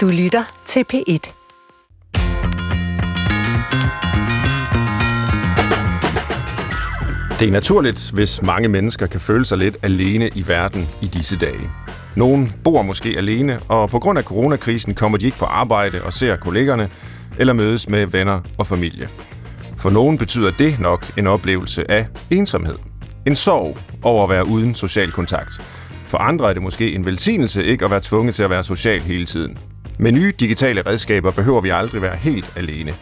Du lytter til P1. Det er naturligt, hvis mange mennesker kan føle sig lidt alene i verden i disse dage. Nogle bor måske alene, og på grund af coronakrisen kommer de ikke på arbejde og ser kollegerne, eller mødes med venner og familie. For nogen betyder det nok en oplevelse af ensomhed. En sorg over at være uden social kontakt. For andre er det måske en velsignelse ikke at være tvunget til at være social hele tiden. Med nye digitale redskaber behøver vi aldrig være helt alene.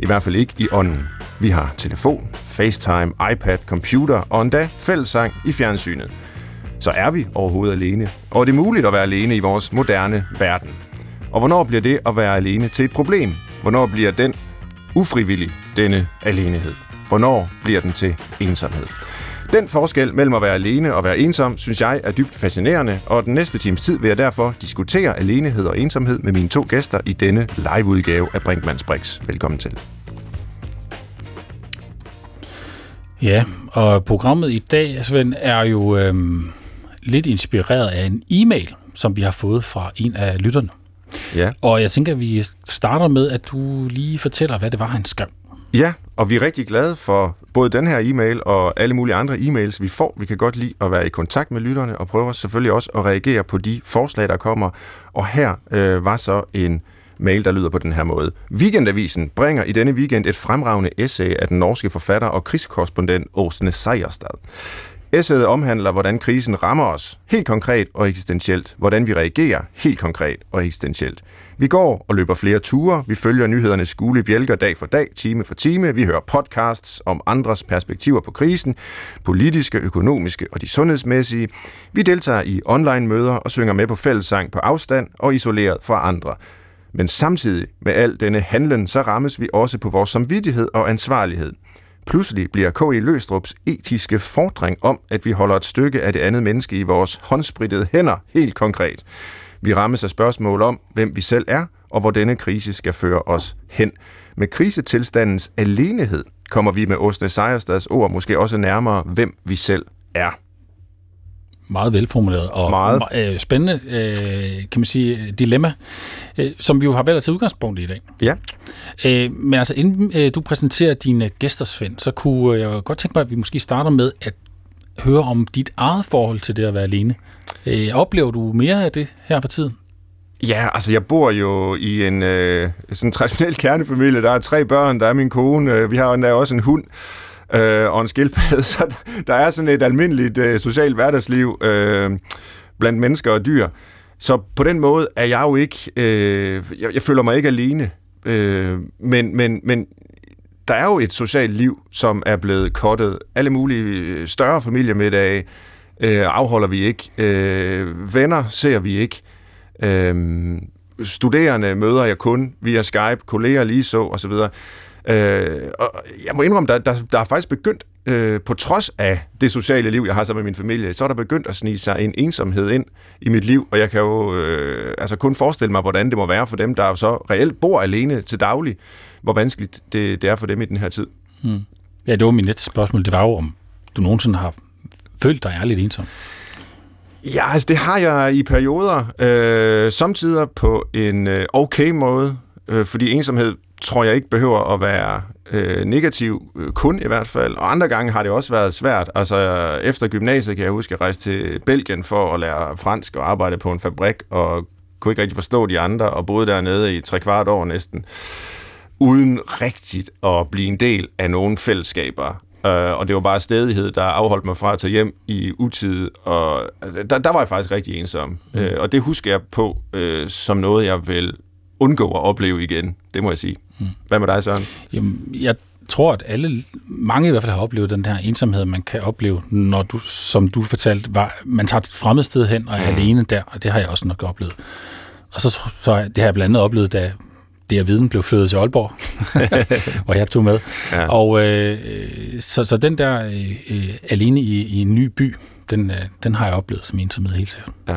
I hvert fald ikke i ånden. Vi har telefon, FaceTime, iPad, computer og endda fællessang i fjernsynet. Så er vi overhovedet alene? Og er det muligt at være alene i vores moderne verden? Og hvornår bliver det at være alene til et problem? Hvornår bliver den ufrivillig, denne alenehed? Hvornår bliver den til ensomhed? Den forskel mellem at være alene og være ensom, synes jeg er dybt fascinerende, og den næste times tid vil jeg derfor diskutere alenehed og ensomhed med mine to gæster i denne liveudgave af Brinkmanns Brix. Velkommen til. Ja, og programmet i dag, Svend, er jo øhm, lidt inspireret af en e-mail, som vi har fået fra en af lytterne. Ja. Og jeg tænker, at vi starter med, at du lige fortæller, hvad det var, han skrev. Ja, og vi er rigtig glade for både den her e-mail og alle mulige andre e-mails, vi får. Vi kan godt lide at være i kontakt med lytterne og prøver selvfølgelig også at reagere på de forslag, der kommer. Og her øh, var så en mail, der lyder på den her måde. Weekendavisen bringer i denne weekend et fremragende essay af den norske forfatter og krigskorrespondent Åsne Sejerstad. Essayet omhandler, hvordan krisen rammer os helt konkret og eksistentielt. Hvordan vi reagerer helt konkret og eksistentielt. Vi går og løber flere ture. Vi følger nyhedernes skole bjælker dag for dag, time for time. Vi hører podcasts om andres perspektiver på krisen, politiske, økonomiske og de sundhedsmæssige. Vi deltager i online-møder og synger med på fællessang på afstand og isoleret fra andre. Men samtidig med al denne handlen, så rammes vi også på vores samvittighed og ansvarlighed. Pludselig bliver K.E. Løstrups etiske fordring om, at vi holder et stykke af det andet menneske i vores håndsprittede hænder helt konkret. Vi rammes af spørgsmål om, hvem vi selv er, og hvor denne krise skal føre os hen. Med krisetilstandens alenehed kommer vi med Åsne Sejerstads ord måske også nærmere, hvem vi selv er. Meget velformuleret og Meget. øh, spændende, øh, kan man sige, dilemma, øh, som vi jo har valgt at tage udgangspunkt i i dag. Ja, Øh, men altså, inden øh, du præsenterer dine gæster, Svend, så kunne jeg godt tænke mig, at vi måske starter med at høre om dit eget forhold til det at være alene. Øh, oplever du mere af det her på tiden? Ja, altså jeg bor jo i en øh, sådan traditionel kernefamilie. Der er tre børn, der er min kone, øh, vi har endda også en hund øh, og en skildpadde, så der er sådan et almindeligt øh, socialt hverdagsliv øh, blandt mennesker og dyr. Så på den måde er jeg jo ikke, øh, jeg, jeg føler mig ikke alene, øh, men, men, men der er jo et socialt liv, som er blevet kottet. Alle mulige øh, større familiemiddage øh, afholder vi ikke. Øh, venner ser vi ikke. Øh, studerende møder jeg kun via Skype, kolleger lige så osv. Øh, og jeg må indrømme, der, der, der er faktisk begyndt, øh, på trods af det sociale liv, jeg har sammen med min familie, så er der begyndt at snige sig en ensomhed ind i mit liv, og jeg kan jo øh, altså kun forestille mig, hvordan det må være for dem, der så reelt bor alene til daglig, hvor vanskeligt det, det er for dem i den her tid. Hmm. Ja, det var mit næste spørgsmål. Det var jo, om du nogensinde har følt dig ærligt ensom. Ja, altså det har jeg i perioder, øh, samtidig på en øh, okay måde, øh, fordi ensomhed tror jeg ikke behøver at være øh, negativ, øh, kun i hvert fald. Og andre gange har det også været svært. Altså efter gymnasiet kan jeg huske, at jeg rejste til Belgien for at lære fransk og arbejde på en fabrik, og kunne ikke rigtig forstå de andre, og boede dernede i tre kvart år næsten, uden rigtigt at blive en del af nogle fællesskaber. Uh, og det var bare stedighed, der afholdt mig fra at tage hjem i utid, og der, der var jeg faktisk rigtig ensom. Mm. Uh, og det husker jeg på uh, som noget, jeg vil undgå at opleve igen. Det må jeg sige. Mm. Hvad med dig, Søren? Jamen, jeg tror, at alle, mange i hvert fald har oplevet den her ensomhed, man kan opleve, når du, som du fortalte, var, man tager et fremmed sted hen og er mm. alene der, og det har jeg også nok oplevet. Og så, så det har jeg blandt andet oplevet, da det at viden blev flyttet til Aalborg, hvor jeg tog med. Ja. Og øh, så, så den der øh, alene i, i en ny by, den, øh, den har jeg oplevet som ensomhed helt sikkert. Ja.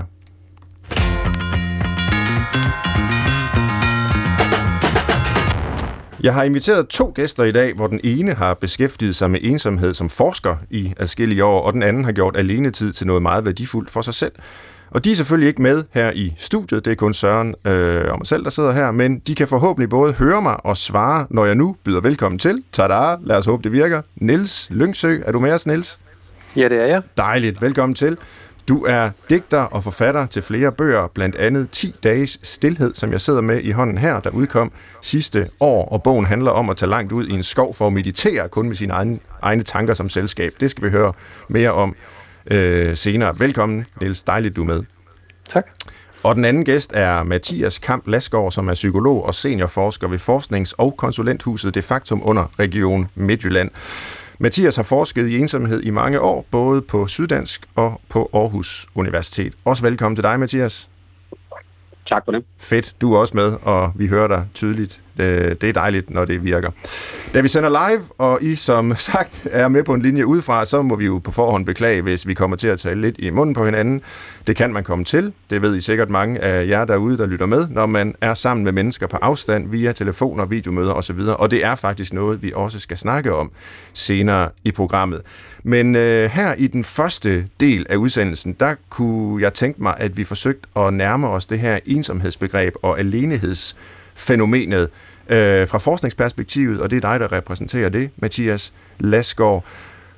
Jeg har inviteret to gæster i dag, hvor den ene har beskæftiget sig med ensomhed som forsker i adskillige år, og den anden har gjort alenetid til noget meget værdifuldt for sig selv. Og de er selvfølgelig ikke med her i studiet, det er kun Søren øh, og mig selv, der sidder her, men de kan forhåbentlig både høre mig og svare, når jeg nu byder velkommen til. Tada, lad os håbe, det virker. Nils Lyngsø, er du med os, Nils? Ja, det er jeg. Dejligt, velkommen til. Du er digter og forfatter til flere bøger, blandt andet 10 dages stillhed, som jeg sidder med i hånden her, der udkom sidste år, og bogen handler om at tage langt ud i en skov for at meditere kun med sine egne, egne tanker som selskab. Det skal vi høre mere om øh, senere. Velkommen, Niels. Dejligt, du er med. Tak. Og den anden gæst er Mathias Kamp Lasgaard, som er psykolog og seniorforsker ved Forsknings- og Konsulenthuset De Factum under Region Midtjylland. Mathias har forsket i ensomhed i mange år, både på Syddansk og på Aarhus Universitet. Også velkommen til dig, Mathias. Tak for det. Fedt, du er også med, og vi hører dig tydeligt. Det, det er dejligt, når det virker. Da vi sender live, og I som sagt er med på en linje udefra, så må vi jo på forhånd beklage, hvis vi kommer til at tale lidt i munden på hinanden. Det kan man komme til. Det ved I sikkert mange af jer derude, der lytter med, når man er sammen med mennesker på afstand via telefoner, videomøder osv. Og det er faktisk noget, vi også skal snakke om senere i programmet. Men øh, her i den første del af udsendelsen, der kunne jeg tænke mig, at vi forsøgte at nærme os det her ensomhedsbegreb og alenehedsfænomenet øh, fra forskningsperspektivet, og det er dig, der repræsenterer det, Mathias Lasgaard.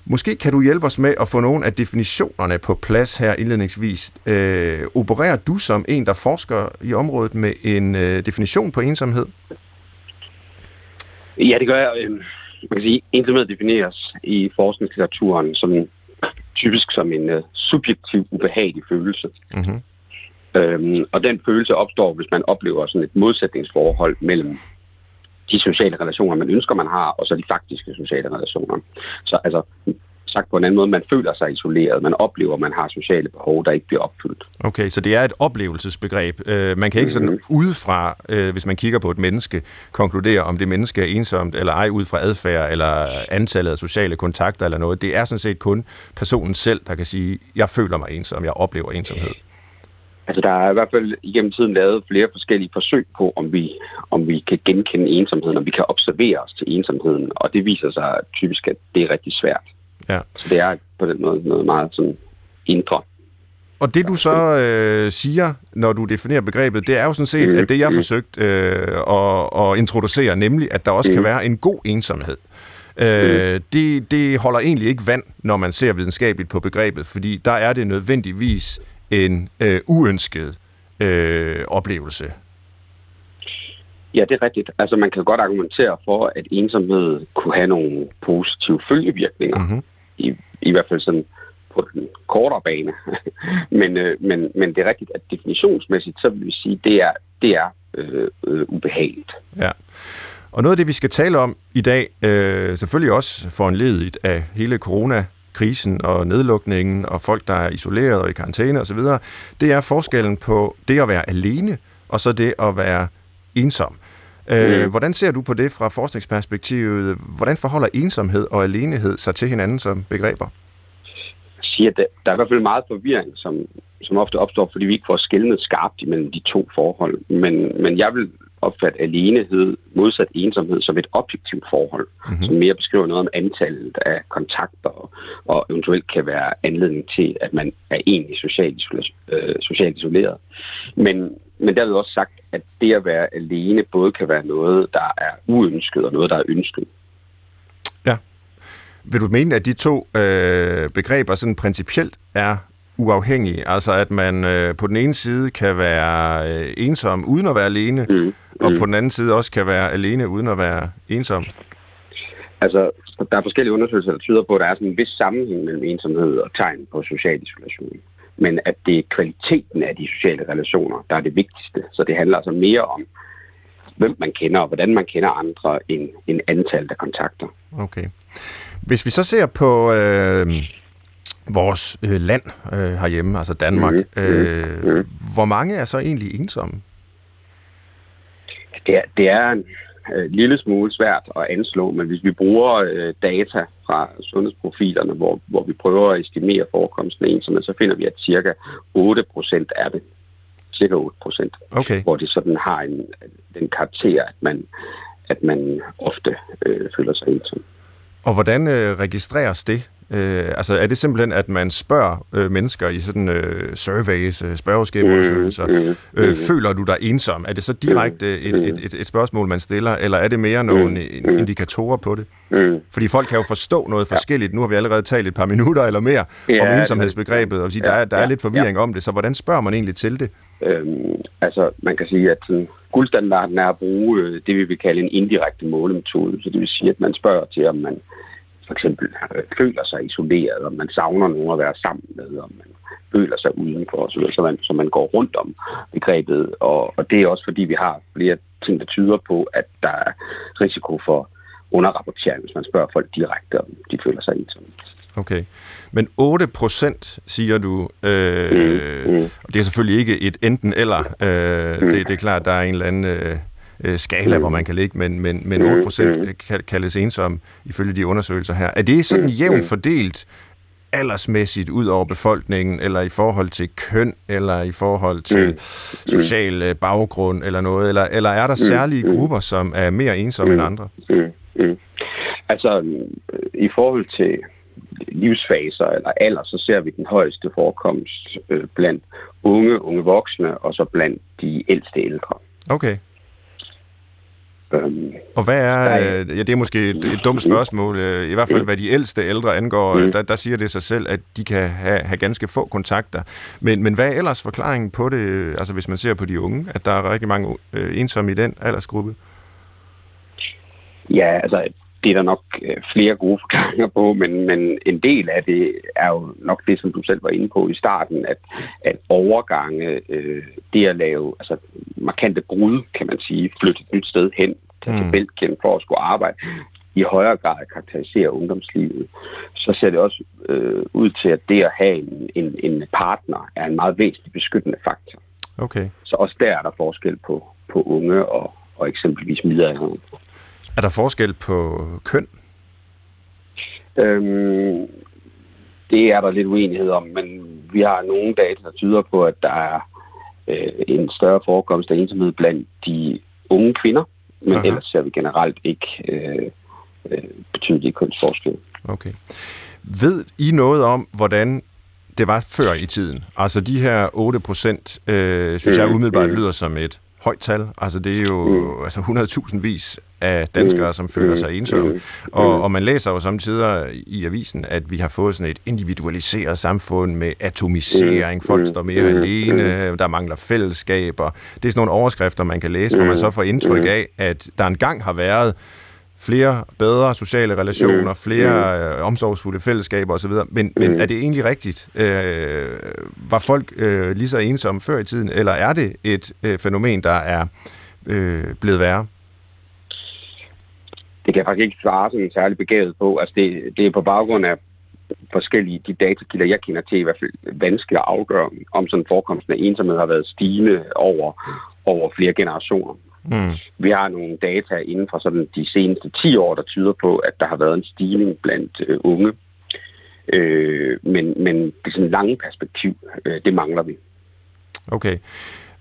Måske kan du hjælpe os med at få nogle af definitionerne på plads her indledningsvis. Øh, opererer du som en, der forsker i området med en øh, definition på ensomhed? Ja, det gør jeg. Øhm, man kan sige, ensomhed defineres i forskningslitteraturen som typisk som en uh, subjektiv, ubehagelig følelse. Mm-hmm. Øhm, og den følelse opstår, hvis man oplever sådan et modsætningsforhold mellem de sociale relationer, man ønsker, man har, og så de faktiske sociale relationer. Så altså, sagt på en anden måde, man føler sig isoleret, man oplever, man har sociale behov, der ikke bliver opfyldt. Okay, så det er et oplevelsesbegreb. Øh, man kan ikke sådan mm-hmm. udefra, øh, hvis man kigger på et menneske, konkludere, om det menneske er ensomt eller ej, ud fra adfærd eller antallet af sociale kontakter eller noget. Det er sådan set kun personen selv, der kan sige, jeg føler mig ensom, jeg oplever ensomhed. Altså, der er i hvert fald igennem tiden lavet flere forskellige forsøg på, om vi, om vi kan genkende ensomheden, om vi kan observere os til ensomheden, og det viser sig typisk, at det er rigtig svært. Ja. Så det er på den måde noget meget sådan indre. Og det du så øh, siger, når du definerer begrebet, det er jo sådan set, mm. at det jeg har forsøgt øh, at, at introducere, nemlig at der også mm. kan være en god ensomhed. Øh, mm. det, det holder egentlig ikke vand, når man ser videnskabeligt på begrebet, fordi der er det nødvendigvis en øh, uønsket øh, oplevelse. Ja, det er rigtigt. Altså man kan godt argumentere for, at ensomhed kunne have nogle positive følgevirkninger. Mm-hmm. I, I hvert fald sådan på den kortere bane. men, øh, men, men det er rigtigt, at definitionsmæssigt, så vil vi sige, det er, det er øh, øh, ubehageligt. Ja. Og noget af det, vi skal tale om i dag, øh, selvfølgelig også foranledet af hele corona krisen og nedlukningen og folk, der er isoleret og i karantæne osv., det er forskellen på det at være alene og så det at være ensom. Øh. Hvordan ser du på det fra forskningsperspektivet? Hvordan forholder ensomhed og alenehed sig til hinanden som begreber? Jeg siger, at der er i hvert fald meget forvirring, som, som ofte opstår, fordi vi ikke får skældnet skarpt imellem de to forhold. Men, men jeg vil opfatte alenehed modsat ensomhed som et objektivt forhold, mm-hmm. som mere beskriver noget om antallet af kontakter, og, og eventuelt kan være anledning til, at man er egentlig socialt, øh, socialt isoleret. Men, men der er også sagt, at det at være alene både kan være noget, der er uønsket, og noget, der er ønsket. Ja. Vil du mene, at de to øh, begreber sådan principielt er uafhængige? Altså at man øh, på den ene side kan være øh, ensom uden at være alene, mm og mm. på den anden side også kan være alene uden at være ensom? Altså, der er forskellige undersøgelser, der tyder på, at der er sådan en vis sammenhæng mellem ensomhed og tegn på social isolation. Men at det er kvaliteten af de sociale relationer, der er det vigtigste. Så det handler altså mere om, hvem man kender og hvordan man kender andre, end, end antallet af kontakter. Okay. Hvis vi så ser på øh, vores øh, land øh, herhjemme, altså Danmark, mm, øh, mm, hvor mange er så egentlig ensomme? Det er, det er en øh, lille smule svært at anslå, men hvis vi bruger øh, data fra sundhedsprofilerne, hvor, hvor vi prøver at estimere forekomsten af ensomhed, så finder vi, at cirka 8% er det. Cirka 8%. Okay. Hvor det sådan har en, den karakter, at man, at man ofte øh, føler sig ensom. Og hvordan øh, registreres det? Øh, altså er det simpelthen, at man spørger øh, mennesker i sådan øh, surveys, øh, spørgeskemaundersøgelser, mm, mm, øh, mm. føler du dig ensom? Er det så direkte et, et, et, et spørgsmål, man stiller, eller er det mere nogle mm, indikatorer på det? Mm. Fordi folk kan jo forstå noget forskelligt. Nu har vi allerede talt et par minutter eller mere ja, om ensomhedsbegrebet, og sige, der, er, der er lidt forvirring ja. om det, så hvordan spørger man egentlig til det? Øhm, altså, man kan sige, at sådan, guldstandarden er at bruge øh, det, vi vil kalde en indirekte målemetode. Så det vil sige, at man spørger til, om man for eksempel øh, føler sig isoleret, om man savner nogen at være sammen med, om man føler sig udenfor, så, så, man, så man går rundt om begrebet. Og, og det er også fordi, vi har flere ting, der tyder på, at der er risiko for underrapportering, hvis man spørger folk direkte, om de føler sig ensomme. Okay. Men 8 procent, siger du, øh, mm, mm. og det er selvfølgelig ikke et enten eller. Øh, mm. det, det er klart, der er en eller anden øh, øh skala, mm. hvor man kan ligge, men, men, men 8 procent mm. kaldes ensom ifølge de undersøgelser her. Er det sådan mm. jævnt fordelt aldersmæssigt ud over befolkningen, eller i forhold til køn, eller i forhold til mm. social øh, baggrund, eller noget? Eller, eller er der særlige grupper, som er mere ensomme end andre? Mm. Mm. Altså, i forhold til livsfaser eller alder, så ser vi den højeste forekomst øh, blandt unge, unge voksne, og så blandt de ældste ældre. Okay. Øhm, og hvad er, er, ja det er måske et, et dumt spørgsmål, øh, i hvert fald hvad de ældste ældre angår, mm. der, der siger det sig selv, at de kan have, have ganske få kontakter. Men, men hvad er ellers forklaringen på det, altså hvis man ser på de unge, at der er rigtig mange øh, ensomme i den aldersgruppe? Ja, altså det er der nok øh, flere gode forklaringer på, men, men en del af det er jo nok det, som du selv var inde på i starten, at, at overgange, øh, det at lave altså, markante brud, kan man sige, flytte et nyt sted hen, til mm. Belgien for at skulle arbejde, i højere grad karakteriserer ungdomslivet, så ser det også øh, ud til, at det at have en, en, en partner er en meget væsentlig beskyttende faktor. Okay. Så også der er der forskel på, på unge og, og eksempelvis middelalderen. Er der forskel på køn? Øhm, det er der lidt uenighed om, men vi har nogle data, der tyder på, at der er øh, en større forekomst af ensomhed blandt de unge kvinder, men Aha. ellers ser vi generelt ikke øh, øh, betydelige kønsforskelle. Okay. Ved I noget om, hvordan det var før i tiden? Altså de her 8 procent, øh, synes mm, jeg umiddelbart mm. lyder som et højt tal. Altså det er jo mm. altså 100.000 vis af danskere, mm. som føler sig mm. ensomme. Mm. Og, og man læser jo samtidig i avisen, at vi har fået sådan et individualiseret samfund med atomisering. Folk står mere alene, der mangler fællesskaber. Det er sådan nogle overskrifter, man kan læse, hvor man så får indtryk af, at der engang har været flere bedre sociale relationer, flere øh, omsorgsfulde fællesskaber osv. Men, men er det egentlig rigtigt? Øh, var folk øh, lige så ensomme før i tiden, eller er det et øh, fænomen, der er øh, blevet værre? Det kan jeg faktisk ikke svare sådan særlig begavet på. Altså det, det er på baggrund af forskellige de datakilder, jeg kender til, i hvert fald vanskeligt at afgøre, om sådan forekomsten af ensomhed har været stigende over, over flere generationer. Mm. Vi har nogle data inden for sådan de seneste 10 år, der tyder på, at der har været en stigning blandt øh, unge. Øh, men, men det sådan lange perspektiv, øh, det mangler vi. Okay.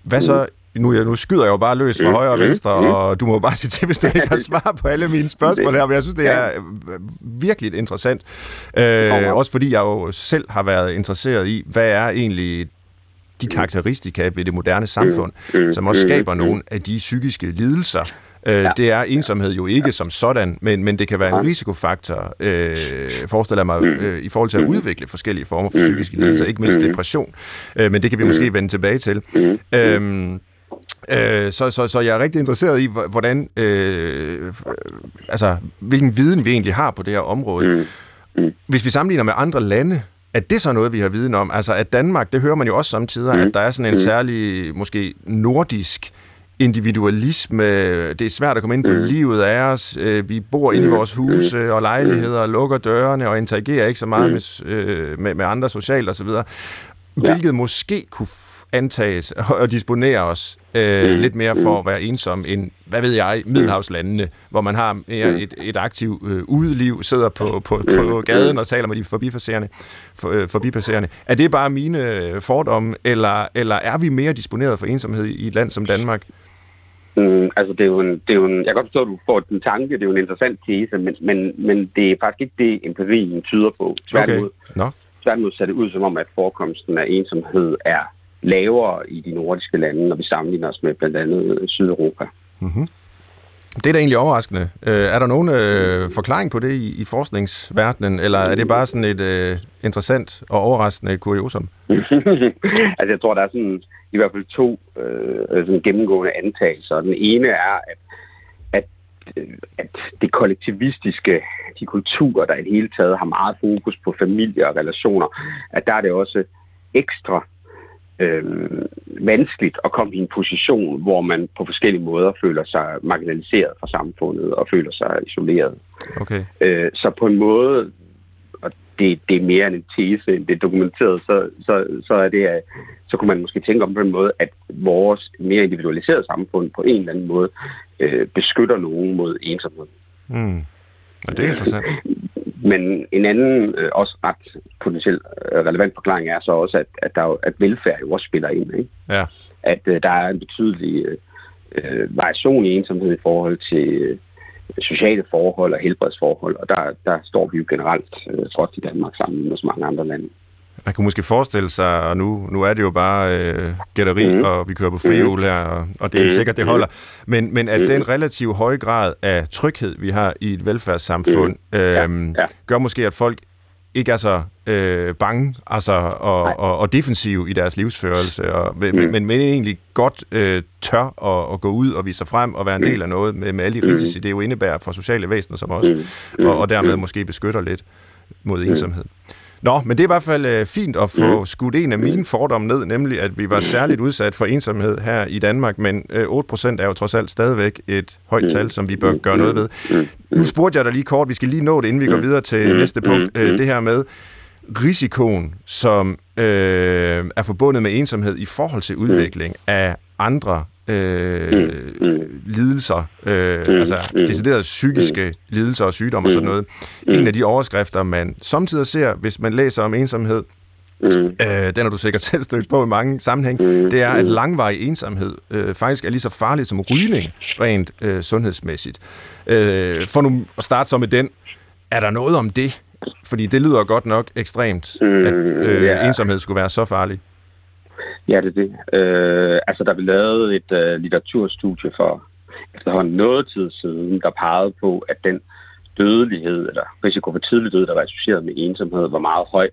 Hvad så nu, nu skyder jeg jo bare løs fra mm, højre og mm, venstre, mm, og du må bare sige til, hvis du ikke har svar på alle mine spørgsmål her, men jeg synes, det er virkelig interessant. Øh, også fordi jeg jo selv har været interesseret i, hvad er egentlig de karakteristika ved det moderne samfund, som også skaber nogle af de psykiske lidelser, Øh, ja. Det er ensomhed jo ikke ja. som sådan, men, men det kan være en risikofaktor, øh, forestiller jeg mig, øh, i forhold til at udvikle forskellige former for psykiske lidelser, ikke mindst depression. Øh, men det kan vi måske vende tilbage til. Øh, Øh, så, så, så jeg er rigtig interesseret i, hvordan, øh, altså, hvilken viden vi egentlig har på det her område. Mm. Mm. Hvis vi sammenligner med andre lande, er det så noget, vi har viden om? Altså, at Danmark, det hører man jo også samtidig, mm. at der er sådan en mm. særlig, måske nordisk individualisme. Det er svært at komme ind på mm. livet af os. Øh, vi bor inde i vores huse og lejligheder, lukker dørene og interagerer ikke så meget med, øh, med, med andre socialt osv. Hvilket ja. måske kunne antages og disponere os øh, mm. lidt mere for at være ensom end, hvad ved jeg, Middelhavslandene, hvor man har mere mm. et, et aktivt øh, udeliv, sidder på, på, på mm. gaden og taler med de forbipasserende. For, øh, forbipasserende. Er det bare mine fordomme, eller, eller er vi mere disponeret for ensomhed i et land som Danmark? Mm, altså, det er, jo en, det er jo en, jeg kan godt forstå, at du får den tanke, det er jo en interessant tese, men, men, men det er faktisk ikke det, empirien tyder på. Tværtimod, okay. no. Tværtimod ser det ud som om, at forekomsten af ensomhed er lavere i de nordiske lande, når vi sammenligner os med blandt andet Sydeuropa. Mm-hmm. Det er da egentlig overraskende. Øh, er der nogen øh, forklaring på det i, i forskningsverdenen, eller er det bare sådan et øh, interessant og overraskende kuriosum? altså jeg tror, der er sådan i hvert fald to øh, sådan gennemgående antagelser. Den ene er, at, at, at det kollektivistiske, de kulturer, der i det hele taget har meget fokus på familie og relationer, at der er det også ekstra øh, vanskeligt at komme i en position, hvor man på forskellige måder føler sig marginaliseret fra samfundet og føler sig isoleret. Okay. Øh, så på en måde, det, det er mere end en tese, end det er dokumenteret, så, så, så, er det, så kunne man måske tænke om på en måde, at vores mere individualiserede samfund på en eller anden måde øh, beskytter nogen mod ensomhed. Mm. Ja, det er interessant. Men en anden, øh, også ret potentielt øh, relevant forklaring er så også, at, at, der, at velfærd jo også spiller ind. Ikke? Ja. At øh, der er en betydelig øh, øh, variation i ensomhed i forhold til sociale forhold og helbredsforhold, og der, der står vi jo generelt øh, godt i Danmark sammen med så mange andre lande. Man kunne måske forestille sig, og nu, nu er det jo bare øh, gætteri, mm. og vi kører på frihjul mm. her, og, og det er ikke mm. sikkert, det holder. Men, men at mm. den relativt høje grad af tryghed, vi har i et velfærdssamfund, mm. øh, ja. Ja. gør måske, at folk ikke er så øh, bange altså, og, og, og defensive i deres livsførelse, og, mm. men, men, men egentlig godt øh, tør at, at gå ud og vise sig frem og være en del af noget med, med alle de risici, det jo indebærer for sociale væsener som os, og, og dermed måske beskytter lidt mod ensomhed. Nå, men det er i hvert fald øh, fint at få mm. skudt en af mine fordomme ned, nemlig at vi var særligt udsat for ensomhed her i Danmark, men øh, 8% er jo trods alt stadigvæk et højt tal, som vi bør gøre noget ved. Nu spurgte jeg dig lige kort, vi skal lige nå det, inden vi går videre til næste punkt, øh, det her med risikoen, som øh, er forbundet med ensomhed i forhold til udvikling af andre øh, mm, mm. lidelser, øh, mm, altså mm, deciderede psykiske mm. lidelser og sygdomme og sådan noget. Mm. En af de overskrifter, man samtidig ser, hvis man læser om ensomhed, Mm. Øh, den har du sikkert selv stødt på i mange sammenhæng, mm. det er, at langvarig ensomhed øh, faktisk er lige så farlig som rygning, rent øh, sundhedsmæssigt. Øh, for nu at starte så med den, er der noget om det? Fordi det lyder godt nok ekstremt, mm, at øh, yeah. ensomhed skulle være så farlig. Ja, det er det. Øh, altså, der blev lavet et øh, litteraturstudie for efterhånden noget tid siden, der pegede på, at den dødelighed, eller risiko for tidlig død, der var associeret med ensomhed, var meget høj.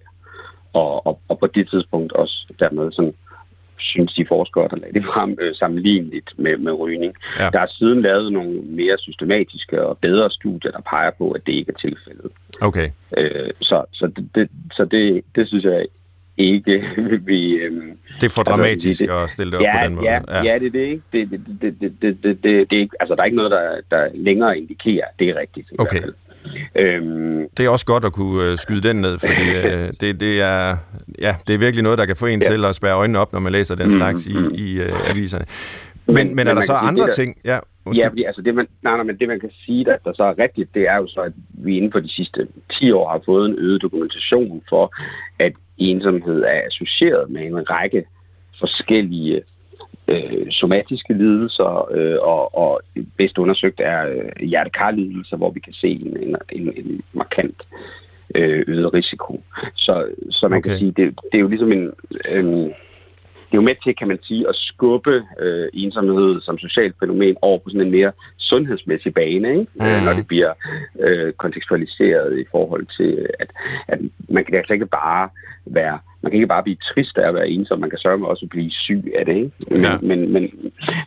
Og, og, og på det tidspunkt også dermed sådan, synes de forskere, der lagde det frem, øh, sammenligneligt med, med rygning. Ja. Der er siden lavet nogle mere systematiske og bedre studier, der peger på, at det ikke er tilfældet. Okay. Øh, så så, det, det, så det, det synes jeg ikke vi... Øhm, det er for altså, dramatisk det, at stille det op ja, på den måde. Ja, ja. ja det er det ikke. Det, det, det, det, det, det, det, det, altså, der er ikke noget, der, der længere indikerer, det er rigtigt. Okay. Øhm, det er også godt at kunne uh, skyde den ned, fordi uh, det, det, er, ja, det er virkelig noget, der kan få en ja. til at spærre øjnene op, når man læser den mm, slags mm, i, i uh, aviserne. Men, men, men er der så andre der, ting? Ja, ja fordi, altså det man, nej, nej, men det man kan sige, der, der så er rigtigt, det er jo så, at vi inden for de sidste 10 år har fået en øget dokumentation for, at ensomhed er associeret med en række forskellige øh, somatiske lidelser, øh, og, og bedst undersøgt er øh, hjertekarlidelser, hvor vi kan se en, en, en, en markant øh, øget risiko. Så, så man okay. kan sige, det, det er jo ligesom en... Øh, det er jo med til, kan man sige, at skubbe øh, ensomhed som socialt fænomen over på sådan en mere sundhedsmæssig bane, ikke? Mm. Øh, når det bliver øh, kontekstualiseret i forhold til, at, at man kan altså ikke bare være man kan ikke bare blive trist af at være ensom, man kan sørge med også at blive syg af det. Ikke? Men, ja. men, men,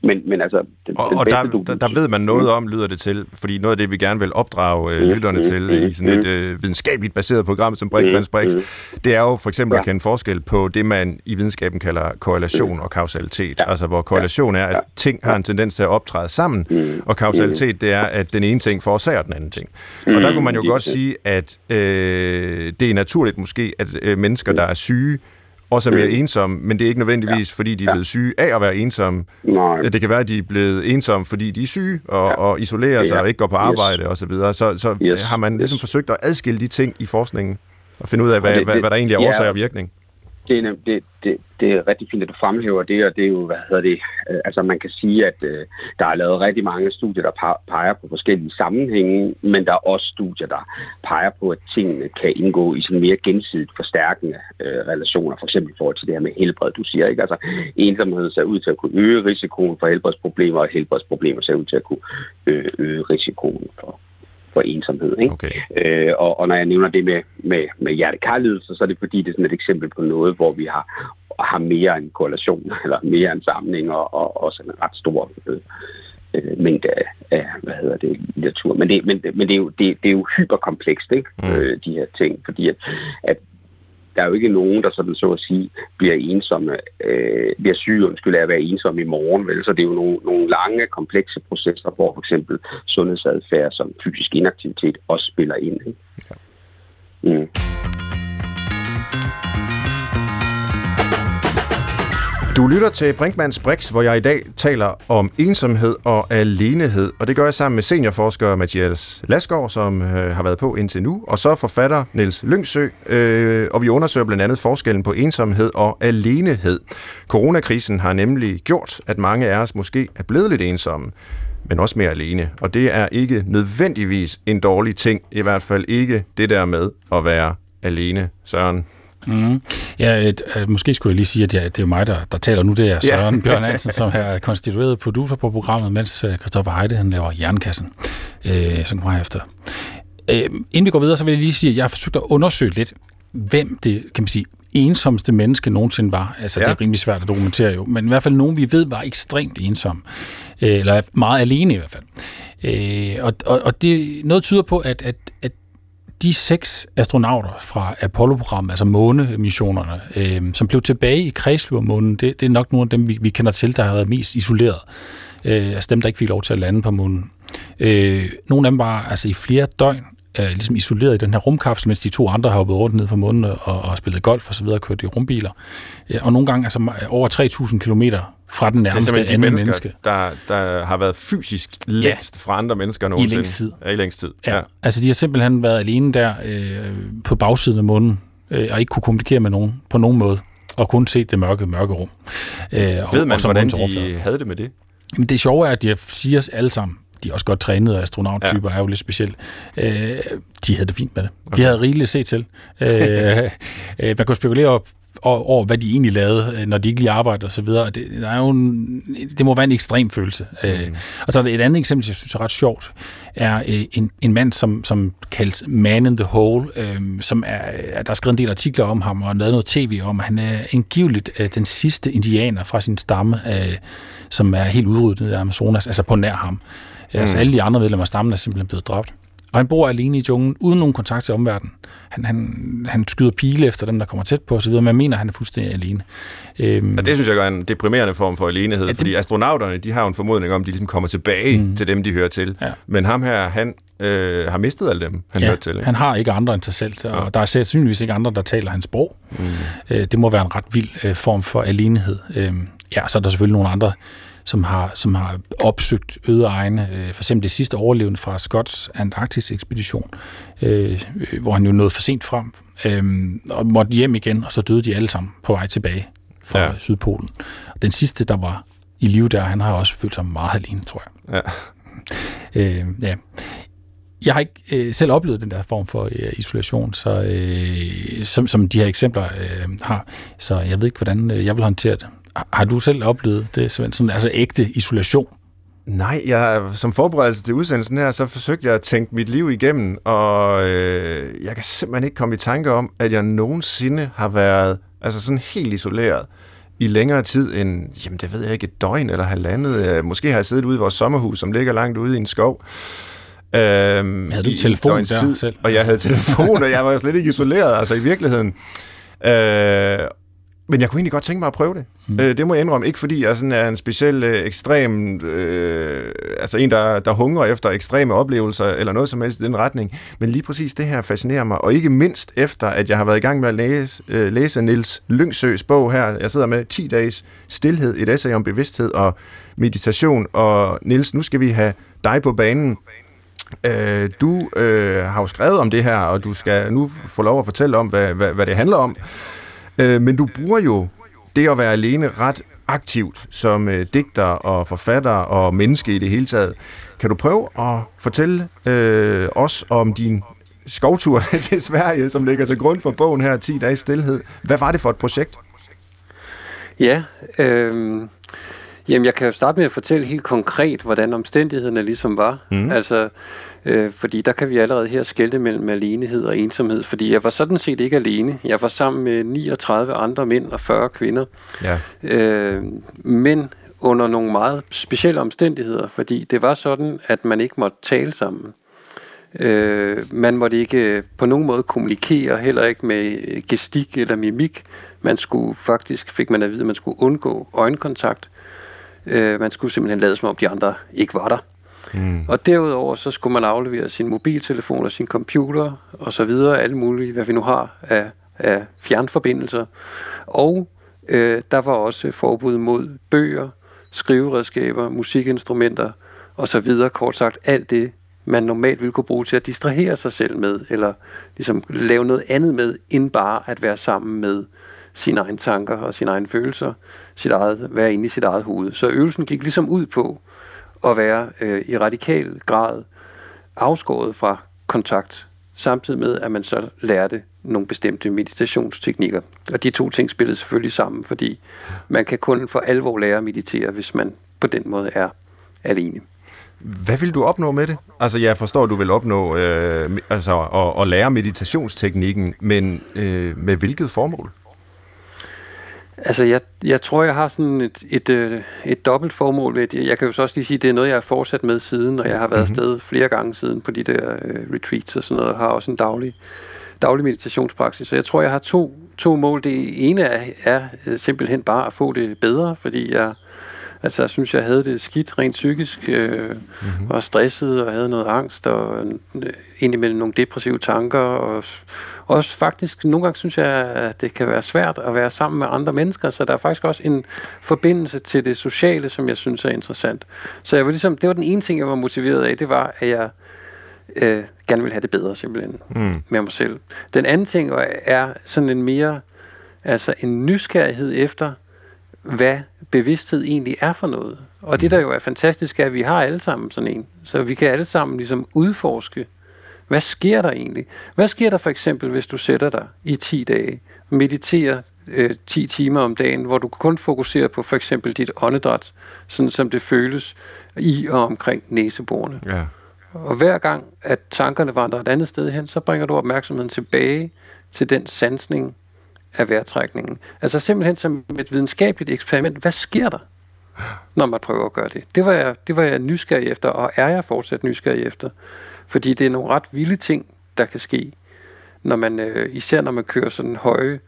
men, men altså... Den, og den og bedste, der, du... der, der ved man noget om, lyder det til, fordi noget af det, vi gerne vil opdrage øh, lytterne mm, til mm, i sådan et øh, videnskabeligt baseret program som Brinkmanns mm, Brix, mm, det er jo for eksempel ja. at kende forskel på det, man i videnskaben kalder korrelation mm. og kausalitet. Ja. Altså hvor korrelation er, at ting har en tendens til at optræde sammen, mm. og kausalitet, det er, at den ene ting forårsager den anden ting. Mm. Og der kunne man jo godt sige, at øh, det er naturligt måske, at øh, mennesker, der er syge, syge, også er mere mm. ensomme, men det er ikke nødvendigvis, ja. fordi de er blevet syge af at være ensomme. Nej. Det kan være, at de er blevet ensomme, fordi de er syge og, ja. og isolerer sig ja. og ikke går på arbejde yes. osv. Så, videre. så, så yes. har man ligesom yes. forsøgt at adskille de ting i forskningen og finde ud af, hvad, det, det, hvad, hvad der egentlig er årsag ja. og virkning det, er, det, det, det er rigtig fint, at du fremhæver det, og det er jo, hvad hedder det, øh, altså man kan sige, at øh, der er lavet rigtig mange studier, der peger på forskellige sammenhænge, men der er også studier, der peger på, at tingene kan indgå i sådan mere gensidigt forstærkende øh, relationer, for eksempel i forhold til det her med helbred, du siger, ikke? Altså ensomhed ser ud til at kunne øge risikoen for helbredsproblemer, og helbredsproblemer ser ud til at kunne øge, øge risikoen for, for ensomhed. Ikke? Okay. Øh, og, og når jeg nævner det med, med, med hjertekarlidelse, så er det fordi, det er sådan et eksempel på noget, hvor vi har, har mere en korrelation, eller mere en sammenhæng, og, og også en ret stor øh, øh, mængde af, af, hvad hedder det, litteratur. Men det, men, men det, er, jo, det, det er jo hyperkomplekst, ikke? Mm. Øh, de her ting, fordi at, at der er jo ikke nogen, der sådan så at sige bliver ensomme, øh, bliver syge, undskyld, af at være ensomme i morgen, vel? Så det er jo nogle, nogle lange, komplekse processer, hvor for eksempel sundhedsadfærd som fysisk inaktivitet også spiller ind. Ikke? Ja. Mm. Du lytter til Brinkmanns Brix, hvor jeg i dag taler om ensomhed og alenehed, og det gør jeg sammen med seniorforsker Mathias Lasgaard, som øh, har været på indtil nu, og så forfatter Niels Lyngsø, øh, og vi undersøger blandt andet forskellen på ensomhed og alenehed. Coronakrisen har nemlig gjort, at mange af os måske er blevet lidt ensomme, men også mere alene, og det er ikke nødvendigvis en dårlig ting, i hvert fald ikke det der med at være alene, Søren. Mm. Ja, et, et, måske skulle jeg lige sige, at ja, det er jo mig, der, der taler nu. Det er Søren ja. Bjørn Hansen, som er konstitueret producer på programmet, mens uh, Christoffer Heide han laver Jernkassen, øh, som kommer efter. Øh, inden vi går videre, så vil jeg lige sige, at jeg har forsøgt at undersøge lidt, hvem det, kan man sige, ensomste menneske nogensinde var. Altså, ja. det er rimelig svært at dokumentere jo, men i hvert fald nogen, vi ved, var ekstremt ensom. Øh, eller meget alene i hvert fald. Øh, og, og, og det, noget tyder på, at, at, at de seks astronauter fra Apollo-programmet, altså månemissionerne, øh, som blev tilbage i kredsløb månen, det, det er nok nogle af dem, vi, vi kender til, der har været mest isoleret. Øh, altså dem, der ikke fik lov til at lande på månen. Øh, nogle af dem var altså i flere døgn øh, ligesom isoleret i den her rumkapsel, mens de to andre har hoppet rundt ned på månen og, og spillet golf og så videre og kørt i rumbiler. Øh, og nogle gange altså over 3.000 kilometer fra den nærmeste det er de mennesker, menneske. Der, der har været fysisk længst ja. fra andre mennesker nogensinde. I længst tid. Ja, i længst tid. Ja. ja. Altså, de har simpelthen været alene der øh, på bagsiden af munden, øh, og ikke kunne kommunikere med nogen på nogen måde, og kun set det mørke, mørke rum. Øh, Ved og, man, og hvordan de havde det med det? Men det sjove er, at de siger os alle sammen, de er også godt trænede astronauttyper, ja. er jo lidt specielt. Øh, de havde det fint med det. De havde rigeligt at se til. Øh, øh, man kunne spekulere over, hvad de egentlig lavede, øh, når de ikke lige arbejdede osv. Det, der er jo en, det må være en ekstrem følelse. Mm. Øh, og så er der et andet eksempel, jeg synes er ret sjovt, er øh, en, en mand, som, som kaldes Man in the Hole, øh, som er, der er skrevet en del artikler om ham, og lavet noget tv om, han er angiveligt øh, den sidste indianer fra sin stamme, øh, som er helt udryddet i Amazonas, altså på nær ham. Mm. Altså alle de andre medlemmer af stammen er simpelthen blevet dræbt. Og han bor alene i junglen, uden nogen kontakt til omverdenen. Han, han, han skyder pile efter dem, der kommer tæt på osv., men man mener, at han er fuldstændig alene. Øhm, ja, det synes jeg er en deprimerende form for alenehed, det, fordi astronauterne, de har jo en formodning om, at de ligesom kommer tilbage mm. til dem, de hører til. Ja. Men ham her, han øh, har mistet alle dem, han ja, hører til. Ikke? han har ikke andre end sig selv, og ja. der er sandsynligvis ikke andre, der taler hans sprog. Mm. Øh, det må være en ret vild øh, form for alenehed. Øh, ja, så er der selvfølgelig nogle andre som har, som har opsøgt øde egne. Øh, for eksempel det sidste overlevende fra Scots Antarktis-ekspedition, øh, hvor han jo nåede for sent frem, øh, og måtte hjem igen, og så døde de alle sammen på vej tilbage fra ja. Sydpolen. Den sidste, der var i live der, han har også følt sig meget alene, tror jeg. Ja. Øh, ja. Jeg har ikke øh, selv oplevet den der form for øh, isolation, så, øh, som, som de her eksempler øh, har. Så jeg ved ikke, hvordan øh, jeg vil håndtere det. Har du selv oplevet det, Svend? altså ægte isolation? Nej, jeg, som forberedelse til udsendelsen her, så forsøgte jeg at tænke mit liv igennem, og øh, jeg kan simpelthen ikke komme i tanke om, at jeg nogensinde har været altså sådan helt isoleret i længere tid end, jamen det ved jeg ikke, et døgn eller halvandet. Måske har jeg siddet ude i vores sommerhus, som ligger langt ude i en skov. Øhm, havde du telefon der tid, selv? Og jeg havde telefon, og jeg var slet ikke isoleret, altså i virkeligheden. Øh, men jeg kunne egentlig godt tænke mig at prøve det. Mm. Øh, det må jeg indrømme. Ikke fordi jeg sådan er en speciel øh, ekstrem, øh, altså en, der, der hungrer efter ekstreme oplevelser, eller noget som helst i den retning. Men lige præcis det her fascinerer mig. Og ikke mindst efter, at jeg har været i gang med at læse, øh, læse Nils Lyngsøs bog her. Jeg sidder med 10 dages stillhed, et essay om bevidsthed og meditation. Og Nils, nu skal vi have dig på banen. Øh, du øh, har jo skrevet om det her, og du skal nu få lov at fortælle om, hvad, hvad, hvad det handler om. Øh, men du bruger jo det at være alene ret aktivt som øh, digter og forfatter og menneske i det hele taget. Kan du prøve at fortælle øh, os om din skovtur til Sverige, som ligger til grund for bogen her, 10 dages stillhed. Hvad var det for et projekt? Ja, øh, jamen jeg kan jo starte med at fortælle helt konkret, hvordan omstændighederne ligesom var. Mm. Altså, øh, fordi der kan vi allerede her skælde mellem alenehed og ensomhed, fordi jeg var sådan set ikke alene. Jeg var sammen med 39 andre mænd og 40 kvinder. Ja. Øh, men under nogle meget specielle omstændigheder, fordi det var sådan, at man ikke måtte tale sammen. Øh, man måtte ikke på nogen måde kommunikere, heller ikke med gestik eller mimik. Man skulle faktisk, fik man at vide, at man skulle undgå øjenkontakt. Øh, man skulle simpelthen lade som om de andre ikke var der. Mm. Og derudover så skulle man aflevere sin mobiltelefon og sin computer og så videre, alle mulige, hvad vi nu har af, af fjernforbindelser. Og øh, der var også forbud mod bøger, skriveredskaber, musikinstrumenter og så videre. Kort sagt, alt det, man normalt ville kunne bruge til at distrahere sig selv med, eller ligesom lave noget andet med, end bare at være sammen med sine egne tanker og sine egne følelser, sit eget, være inde i sit eget hoved. Så øvelsen gik ligesom ud på at være øh, i radikal grad afskåret fra kontakt, samtidig med, at man så lærte nogle bestemte meditationsteknikker. Og de to ting spillede selvfølgelig sammen, fordi man kan kun for alvor lære at meditere, hvis man på den måde er alene. Hvad vil du opnå med det? Altså, jeg forstår, at du vil opnå øh, altså, at, at lære meditationsteknikken, men øh, med hvilket formål? Altså, jeg, jeg tror, jeg har sådan et, et, et, øh, et dobbelt formål ved det. Jeg kan jo så også lige sige, at det er noget, jeg har fortsat med siden, og jeg har været mm-hmm. afsted flere gange siden på de der uh, retreats og sådan noget, og har også en daglig, daglig meditationspraksis. Så jeg tror, jeg har to, to mål. Det ene er, er simpelthen bare at få det bedre, fordi jeg, Altså, jeg synes, jeg havde det skidt rent psykisk, øh, mm-hmm. var stresset og havde noget angst, og øh, indimellem nogle depressive tanker, og også faktisk, nogle gange synes jeg, at det kan være svært at være sammen med andre mennesker, så der er faktisk også en forbindelse til det sociale, som jeg synes er interessant. Så jeg var ligesom, det var den ene ting, jeg var motiveret af, det var, at jeg øh, gerne ville have det bedre simpelthen mm. med mig selv. Den anden ting er sådan en mere, altså en nysgerrighed efter, hvad bevidsthed egentlig er for noget. Og det, der jo er fantastisk, er, at vi har alle sammen sådan en. Så vi kan alle sammen ligesom udforske, hvad sker der egentlig? Hvad sker der for eksempel, hvis du sætter dig i 10 dage, mediterer øh, 10 timer om dagen, hvor du kun fokuserer på for eksempel dit åndedræt, sådan som det føles i og omkring næseborene. Ja. Og hver gang, at tankerne vandrer et andet sted hen, så bringer du opmærksomheden tilbage til den sansning, af vejrtrækningen. Altså simpelthen som et videnskabeligt eksperiment. Hvad sker der, når man prøver at gøre det? Det var jeg, det var jeg nysgerrig efter, og er jeg fortsat nysgerrig efter. Fordi det er nogle ret vilde ting, der kan ske, når man, øh, især når man kører sådan høje,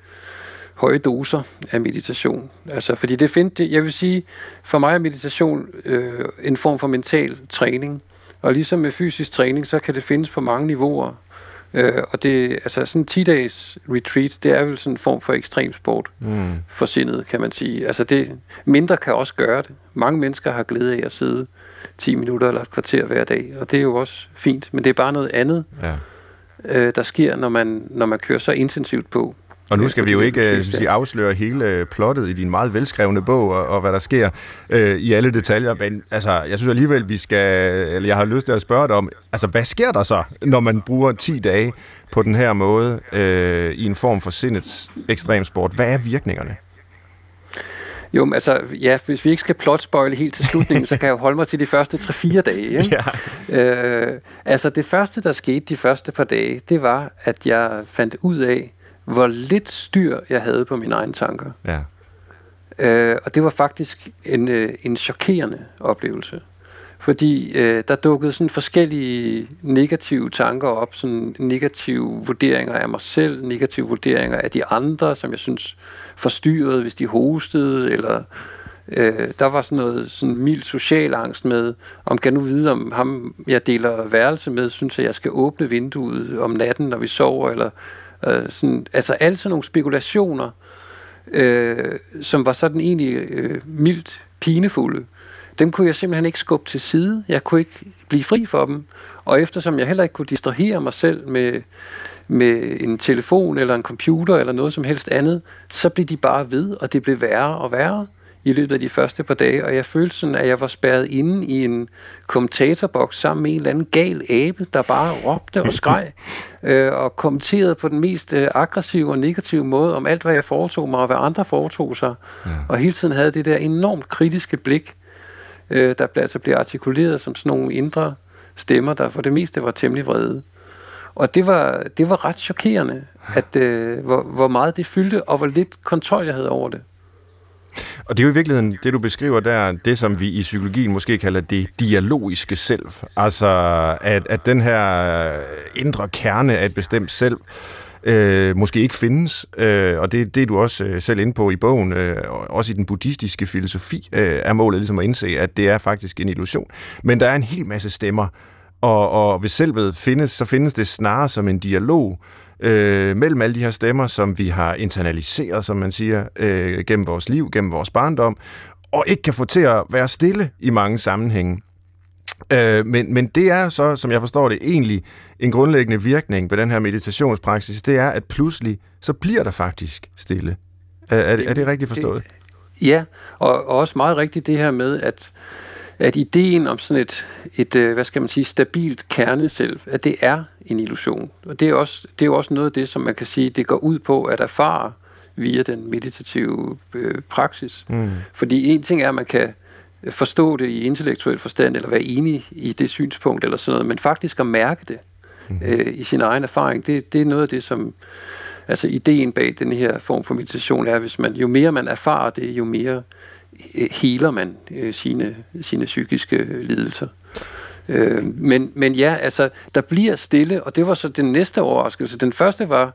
høje doser af meditation. Altså, fordi det find, det, jeg vil sige, for mig er meditation øh, en form for mental træning. Og ligesom med fysisk træning, så kan det findes på mange niveauer. Øh, og det, altså sådan en 10-dages retreat, det er vel sådan en form for ekstremsport mm. for sindet, kan man sige. Altså det, mindre kan også gøre det. Mange mennesker har glæde af at sidde 10 minutter eller et kvarter hver dag, og det er jo også fint, men det er bare noget andet, ja. øh, der sker, når man, når man kører så intensivt på. Og nu skal vi jo ikke uh, sige, afsløre hele øh, plottet i din meget velskrevne bog, og, og hvad der sker uh, i alle detaljer, men altså, jeg synes alligevel, vi skal, eller jeg har lyst til at spørge dig om, altså, hvad sker der så, når man bruger 10 dage på den her måde uh, i en form for sindets ekstremsport? Hvad er virkningerne? Jo, men altså, ja, hvis vi ikke skal plotspoile helt til slutningen, så kan jeg jo holde mig til de første 3-4 dage. Ikke? Ja. Øh, altså, det første, der skete de første par dage, det var, at jeg fandt ud af, hvor lidt styr jeg havde på mine egne tanker. Ja. Øh, og det var faktisk en, øh, en chokerende oplevelse. Fordi øh, der dukkede sådan forskellige negative tanker op, sådan negative vurderinger af mig selv, negative vurderinger af de andre, som jeg synes forstyrrede, hvis de hostede, eller øh, der var sådan noget sådan mild social angst med, om kan nu vide, om ham, jeg deler værelse med, synes at jeg skal åbne vinduet om natten, når vi sover, eller Øh, sådan, altså alle sådan nogle spekulationer, øh, som var sådan egentlig øh, mildt pinefulde, dem kunne jeg simpelthen ikke skubbe til side. Jeg kunne ikke blive fri for dem. Og eftersom jeg heller ikke kunne distrahere mig selv med, med en telefon eller en computer eller noget som helst andet, så blev de bare ved, og det blev værre og værre i løbet af de første par dage, og jeg følte sådan, at jeg var spærret inde i en kommentarboks sammen med en eller anden gal abe, der bare råbte og skreg, øh, og kommenterede på den mest øh, aggressive og negative måde om alt, hvad jeg foretog mig, og hvad andre foretog sig, ja. og hele tiden havde det der enormt kritiske blik, øh, der altså blev artikuleret som sådan nogle indre stemmer, der for det meste var temmelig vrede. Og det var, det var ret chokerende, at, øh, hvor, hvor meget det fyldte, og hvor lidt kontrol jeg havde over det. Og det er jo i virkeligheden, det du beskriver der, det som vi i psykologien måske kalder det dialogiske selv. Altså, at, at den her indre kerne af et bestemt selv, øh, måske ikke findes, øh, og det, det er du også øh, selv inde på i bogen, øh, også i den buddhistiske filosofi, øh, er målet ligesom at indse, at det er faktisk en illusion. Men der er en hel masse stemmer, og, og hvis selvet findes, så findes det snarere som en dialog øh, Øh, mellem alle de her stemmer, som vi har internaliseret, som man siger, øh, gennem vores liv, gennem vores barndom, og ikke kan få til at være stille i mange sammenhænge. Øh, men, men det er så, som jeg forstår det, egentlig en grundlæggende virkning ved den her meditationspraksis, det er, at pludselig, så bliver der faktisk stille. Er, er, det, er det rigtigt forstået? Det, ja, og, og også meget rigtigt det her med, at at ideen om sådan et, et øh, hvad skal man sige, stabilt kerneselv, at det er en illusion. Og det er, også, det er jo også noget af det, som man kan sige, det går ud på at erfare via den meditative øh, praksis. Mm. Fordi en ting er, at man kan forstå det i intellektuel forstand, eller være enig i det synspunkt, eller sådan noget, men faktisk at mærke det mm. øh, i sin egen erfaring, det, det er noget af det, som, altså ideen bag den her form for meditation er, hvis man, jo mere man erfarer det, jo mere heler man øh, sine, sine psykiske lidelser. Øh, men, men ja, altså, der bliver stille, og det var så den næste overraskelse. Den første var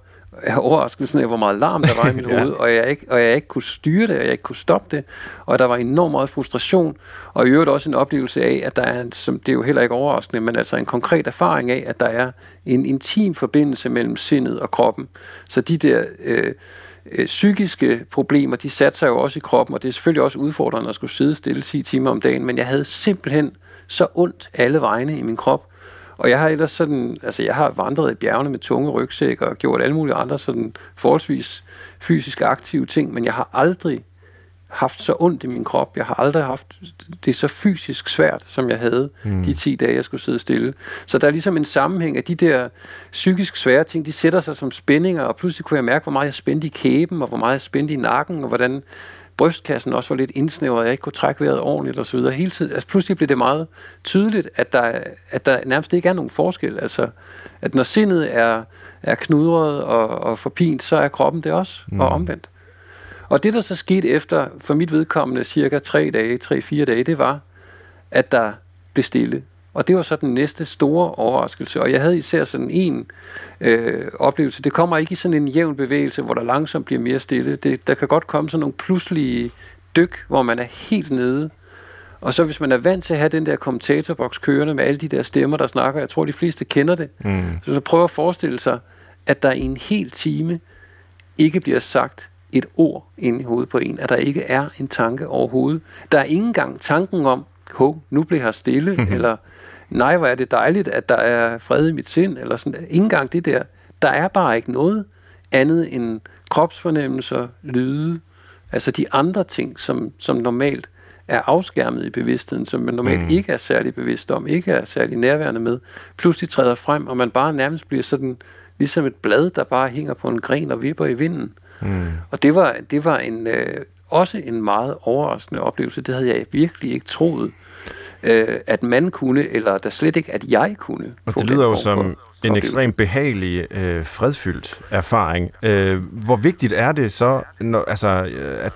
overraskelsen af, hvor meget larm der var i mit ja. hoved, og jeg, ikke, og jeg ikke kunne styre det, og jeg ikke kunne stoppe det, og der var enormt meget frustration, og i øvrigt også en oplevelse af, at der er, som det er jo heller ikke overraskende, men altså en konkret erfaring af, at der er en intim forbindelse mellem sindet og kroppen. Så de der øh, øh, psykiske problemer, de satte sig jo også i kroppen, og det er selvfølgelig også udfordrende at skulle sidde stille 10 timer om dagen, men jeg havde simpelthen så ondt alle vegne i min krop. Og jeg har ellers sådan, altså jeg har vandret i bjergene med tunge rygsæk og gjort alle mulige andre sådan forholdsvis fysisk aktive ting, men jeg har aldrig haft så ondt i min krop. Jeg har aldrig haft det så fysisk svært, som jeg havde mm. de 10 dage, jeg skulle sidde stille. Så der er ligesom en sammenhæng af de der psykisk svære ting, de sætter sig som spændinger, og pludselig kunne jeg mærke, hvor meget jeg spændte i kæben, og hvor meget jeg spændte i nakken, og hvordan brystkassen også var lidt indsnævret, jeg ikke kunne trække vejret ordentligt osv. Hele tiden, altså pludselig blev det meget tydeligt, at der, at der nærmest ikke er nogen forskel. Altså, at når sindet er, er knudret og, og forpint, så er kroppen det også, mm. og omvendt. Og det, der så skete efter, for mit vedkommende, cirka tre dage, tre-fire dage, det var, at der blev stille. Og det var så den næste store overraskelse. Og jeg havde især sådan en øh, oplevelse. Det kommer ikke i sådan en jævn bevægelse, hvor der langsomt bliver mere stille. Det, der kan godt komme sådan nogle pludselige dyk, hvor man er helt nede. Og så hvis man er vant til at have den der kommentatorboks kørende med alle de der stemmer, der snakker, jeg tror, de fleste kender det, mm. så, så prøv at forestille sig, at der i en hel time ikke bliver sagt et ord ind i hovedet på en, at der ikke er en tanke overhovedet. Der er ikke engang tanken om, hov, nu bliver her stille, eller nej, hvor er det dejligt, at der er fred i mit sind, eller sådan. Ingen engang det der. Der er bare ikke noget andet end kropsfornemmelser, lyde, altså de andre ting, som, som normalt er afskærmet i bevidstheden, som man normalt mm. ikke er særlig bevidst om, ikke er særlig nærværende med, pludselig træder frem, og man bare nærmest bliver sådan, ligesom et blad, der bare hænger på en gren og vipper i vinden. Mm. Og det var, det var en, øh, også en meget overraskende oplevelse. Det havde jeg virkelig ikke troet, øh, at man kunne, eller der slet ikke, at jeg kunne. Og det lyder jo som en ekstremt behagelig, øh, fredfyldt erfaring. Øh, hvor vigtigt er det så, når, altså, øh, at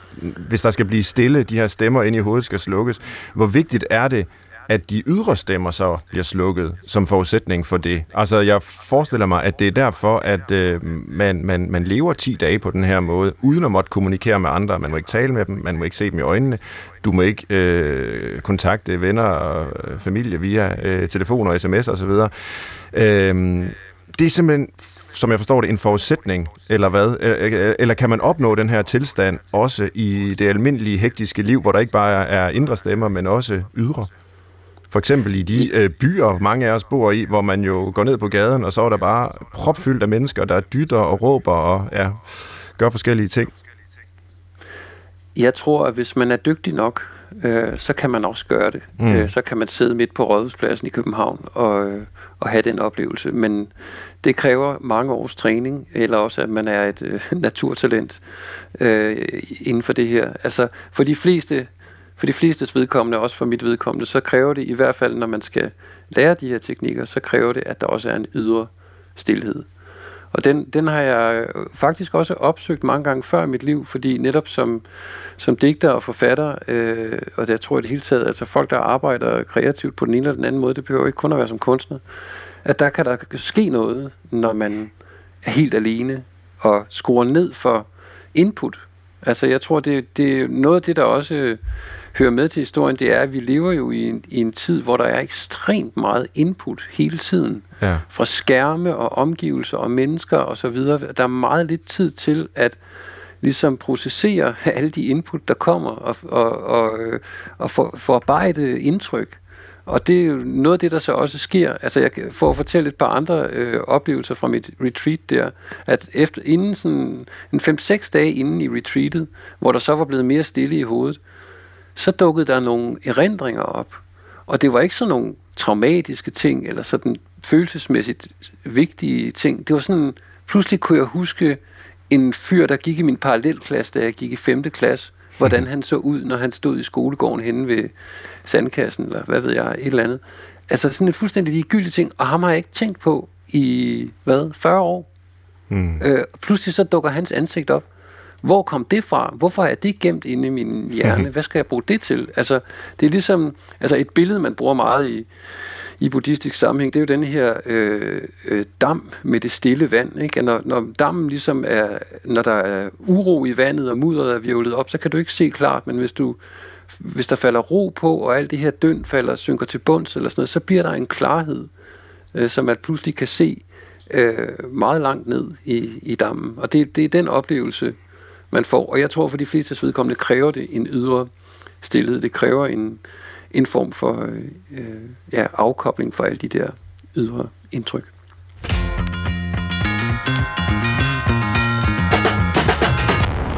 hvis der skal blive stille, de her stemmer ind i hovedet skal slukkes, hvor vigtigt er det, at de ydre stemmer så bliver slukket som forudsætning for det. Altså, jeg forestiller mig, at det er derfor, at øh, man, man, man lever 10 dage på den her måde, uden at måtte kommunikere med andre. Man må ikke tale med dem, man må ikke se dem i øjnene, du må ikke øh, kontakte venner og øh, familie via øh, telefon og sms osv. Øh, det er simpelthen, som jeg forstår det, en forudsætning, eller hvad? Eller kan man opnå den her tilstand også i det almindelige, hektiske liv, hvor der ikke bare er indre stemmer, men også ydre? For eksempel i de øh, byer, mange af os bor i, hvor man jo går ned på gaden, og så er der bare propfyldt af mennesker, der dytter og råber og ja, gør forskellige ting. Jeg tror, at hvis man er dygtig nok, øh, så kan man også gøre det. Mm. Øh, så kan man sidde midt på Rådhuspladsen i København og, øh, og have den oplevelse. Men det kræver mange års træning, eller også at man er et øh, naturtalent øh, inden for det her. Altså for de fleste, for de flestes vedkommende, også for mit vedkommende, så kræver det i hvert fald, når man skal lære de her teknikker, så kræver det, at der også er en ydre stillhed. Og den, den har jeg øh, faktisk også opsøgt mange gange før i mit liv, fordi netop som, som digter og forfatter, øh, og jeg tror i det hele taget, altså folk, der arbejder kreativt på den ene eller den anden måde, det behøver ikke kun at være som kunstner, at der kan der ske noget, når man er helt alene og skruer ned for input. Altså jeg tror, det, det er noget af det, der også hører med til historien, det er, at vi lever jo i en, i en tid, hvor der er ekstremt meget input hele tiden. Ja. Fra skærme og omgivelser og mennesker og så videre. Der er meget lidt tid til at ligesom processere alle de input, der kommer, og, og, og, og for, forarbejde indtryk. Og det er jo noget af det, der så også sker. Altså jeg får at fortælle et par andre øh, oplevelser fra mit retreat der, at efter, inden sådan en 5-6 dage inden i retreatet, hvor der så var blevet mere stille i hovedet, så dukkede der nogle erindringer op. Og det var ikke sådan nogle traumatiske ting, eller sådan følelsesmæssigt vigtige ting. Det var sådan, pludselig kunne jeg huske en fyr, der gik i min parallelklasse, da jeg gik i 5. klasse, hvordan han så ud, når han stod i skolegården henne ved sandkassen, eller hvad ved jeg, et eller andet. Altså sådan en fuldstændig ligegyldig ting, og ham har jeg ikke tænkt på i, hvad, 40 år. Mm. Øh, pludselig så dukker hans ansigt op. Hvor kom det fra? Hvorfor er det gemt inde i min hjerne? Hvad skal jeg bruge det til? Altså, det er ligesom altså et billede, man bruger meget i, i buddhistisk sammenhæng, det er jo den her øh, øh, dam med det stille vand. Ikke? Når, når dammen ligesom er, når der er uro i vandet, og mudderet er virvlet op, så kan du ikke se klart, men hvis du hvis der falder ro på, og alt det her døn falder, synker til bunds eller sådan noget, så bliver der en klarhed, øh, som man pludselig kan se øh, meget langt ned i, i dammen. Og det, det er den oplevelse, man får. Og jeg tror, for de fleste vedkommende kræver det en ydre stillhed. Det kræver en, en form for øh, ja, afkobling fra alle de der ydre indtryk.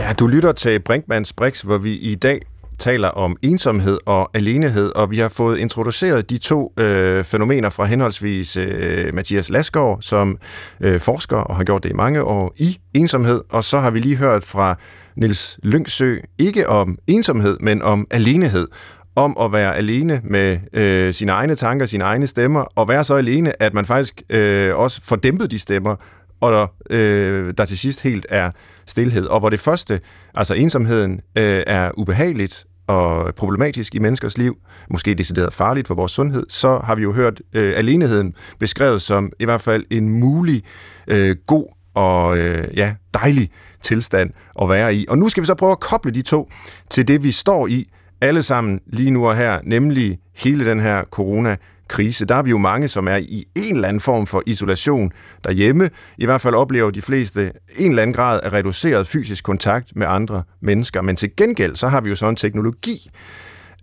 Ja, du lytter til Brinkmanns Brix, hvor vi i dag taler om ensomhed og alenehed, og vi har fået introduceret de to øh, fænomener fra henholdsvis øh, Mathias Lasgaard, som øh, forsker og har gjort det i mange år i ensomhed, og så har vi lige hørt fra Nils Lyngsø, ikke om ensomhed, men om alenehed om at være alene med øh, sine egne tanker, sine egne stemmer, og være så alene, at man faktisk øh, også får dæmpet de stemmer, og der, øh, der til sidst helt er stillhed. Og hvor det første, altså ensomheden, øh, er ubehageligt og problematisk i menneskers liv, måske decideret farligt for vores sundhed, så har vi jo hørt øh, aleneheden beskrevet som i hvert fald en mulig, øh, god og øh, ja, dejlig tilstand at være i. Og nu skal vi så prøve at koble de to til det, vi står i alle sammen lige nu og her, nemlig hele den her corona krise. Der er vi jo mange, som er i en eller anden form for isolation derhjemme. I hvert fald oplever de fleste en eller anden grad af reduceret fysisk kontakt med andre mennesker. Men til gengæld, så har vi jo sådan en teknologi,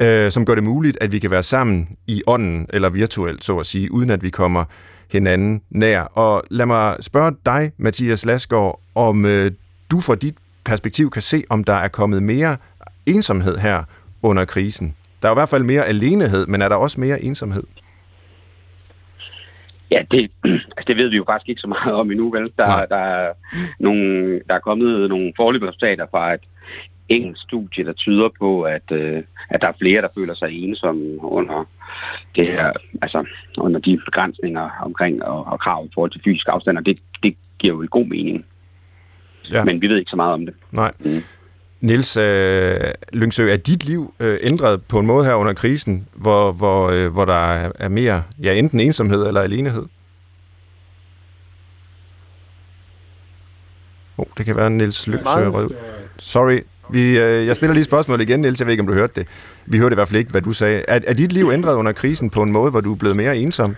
øh, som gør det muligt, at vi kan være sammen i ånden, eller virtuelt, så at sige, uden at vi kommer hinanden nær. Og lad mig spørge dig, Mathias Lasgaard, om øh, du fra dit perspektiv kan se, om der er kommet mere ensomhed her under krisen. Der er i hvert fald mere alenehed, men er der også mere ensomhed? Ja, det, altså det ved vi jo faktisk ikke så meget om endnu, vel? Der, der, er, nogle, der er kommet nogle forløbige resultater fra et engelsk studie, der tyder på, at, øh, at der er flere, der føler sig ensomme under det her, altså under de begrænsninger omkring og, og krav i forhold til fysisk afstand, og det, det giver jo en god mening. Ja. Men vi ved ikke så meget om det. Nej. Mm. Niels øh, Lyngsø, er dit liv øh, ændret på en måde her under krisen, hvor, hvor, øh, hvor der er mere, ja, enten ensomhed eller alenehed? Oh, det kan være Niels Lyngsø Rød. Sorry, vi, øh, jeg stiller lige spørgsmål igen, Niels. Jeg ved ikke, om du hørte det. Vi hørte i hvert fald ikke, hvad du sagde. Er, er dit liv ændret under krisen på en måde, hvor du er blevet mere ensom?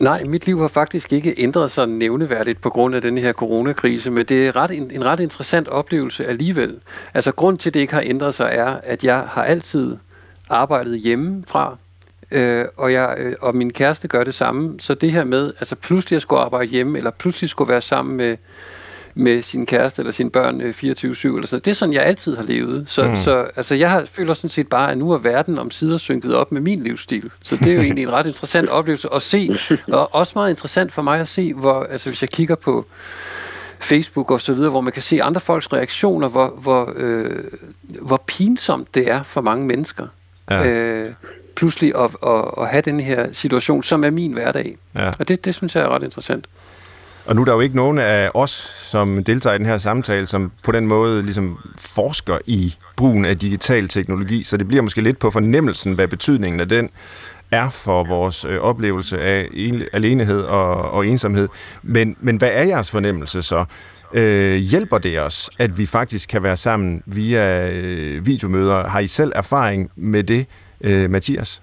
Nej, mit liv har faktisk ikke ændret sig nævneværdigt på grund af den her coronakrise, men det er ret, en, en ret interessant oplevelse alligevel. Altså grund til, at det ikke har ændret sig, er, at jeg har altid arbejdet hjemmefra. øh, og, jeg, øh, og min kæreste gør det samme. Så det her med, altså pludselig at skulle arbejde hjemme, eller pludselig skulle være sammen med, med sin kæreste eller sine børn 24-7 øh, eller sådan Det er sådan, jeg altid har levet. Så, mm. så altså, jeg har, føler sådan set bare, at nu er verden om sider synket op med min livsstil. Så det er jo egentlig en ret interessant oplevelse at se, og også meget interessant for mig at se, hvor, altså hvis jeg kigger på Facebook og så videre, hvor man kan se andre folks reaktioner, hvor, hvor, øh, hvor pinsomt det er for mange mennesker. Ja. Øh, pludselig at, at, at have den her situation, som er min hverdag. Ja. Og det, det synes jeg er ret interessant. Og nu er der jo ikke nogen af os, som deltager i den her samtale, som på den måde ligesom forsker i brugen af digital teknologi, så det bliver måske lidt på fornemmelsen, hvad betydningen af den er for vores øh, oplevelse af en, alenehed og, og ensomhed. Men, men hvad er jeres fornemmelse så? Øh, hjælper det os, at vi faktisk kan være sammen via øh, videomøder? Har I selv erfaring med det, øh, Mathias?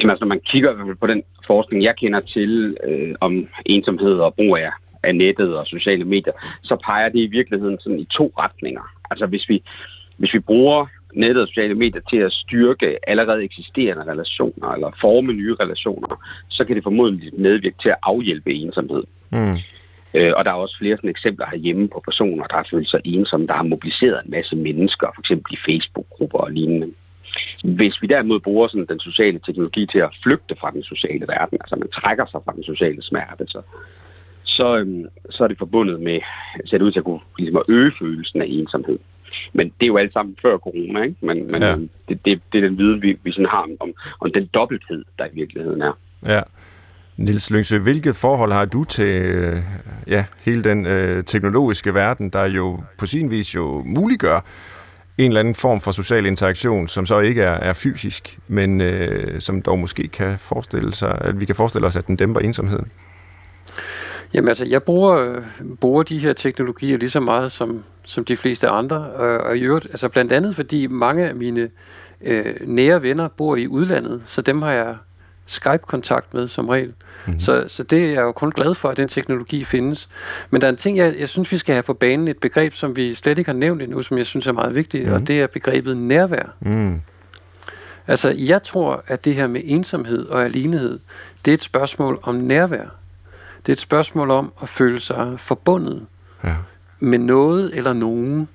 Jamen, altså, når man kigger på den forskning, jeg kender til øh, om ensomhed og brug af, af nettet og sociale medier, så peger det i virkeligheden sådan i to retninger. Altså hvis vi, hvis vi bruger nettet og sociale medier til at styrke allerede eksisterende relationer eller forme nye relationer, så kan det formodentlig medvirke til at afhjælpe ensomhed. Mm. Øh, og der er også flere sådan eksempler herhjemme på personer, der har følt sig ensomme, der har mobiliseret en masse mennesker, f.eks. i Facebook-grupper og lignende. Hvis vi derimod bruger sådan den sociale teknologi til at flygte fra den sociale verden, altså man trækker sig fra den sociale smerte, så, så, øhm, så er det forbundet med, ser det ud til at kunne ligesom at øge følelsen af ensomhed. Men det er jo alt sammen før corona, ikke? Men, men ja. Det, det, det er den viden, vi, vi sådan har om, om, om den dobbelthed, der i virkeligheden er. Ja. Nils Lyngsø, hvilket forhold har du til øh, ja, hele den øh, teknologiske verden, der jo på sin vis jo muliggør en eller anden form for social interaktion, som så ikke er, er fysisk, men øh, som dog måske kan forestille sig, at vi kan forestille os, at den dæmper ensomheden? Jamen altså, jeg bruger, bruger de her teknologier lige så meget som, som de fleste andre, og, og i øvrigt, altså blandt andet fordi mange af mine øh, nære venner bor i udlandet, så dem har jeg Skype-kontakt med som regel. Mm-hmm. Så, så det er jeg jo kun glad for, at den teknologi findes. Men der er en ting, jeg, jeg synes, vi skal have på banen, et begreb, som vi slet ikke har nævnt endnu, som jeg synes er meget vigtigt, mm-hmm. og mhm. det er begrebet nærvær. Mm. Altså, jeg tror, at det her med ensomhed og alenehed, det er et spørgsmål om nærvær. Det er et spørgsmål om at føle sig forbundet ja. med noget eller nogen.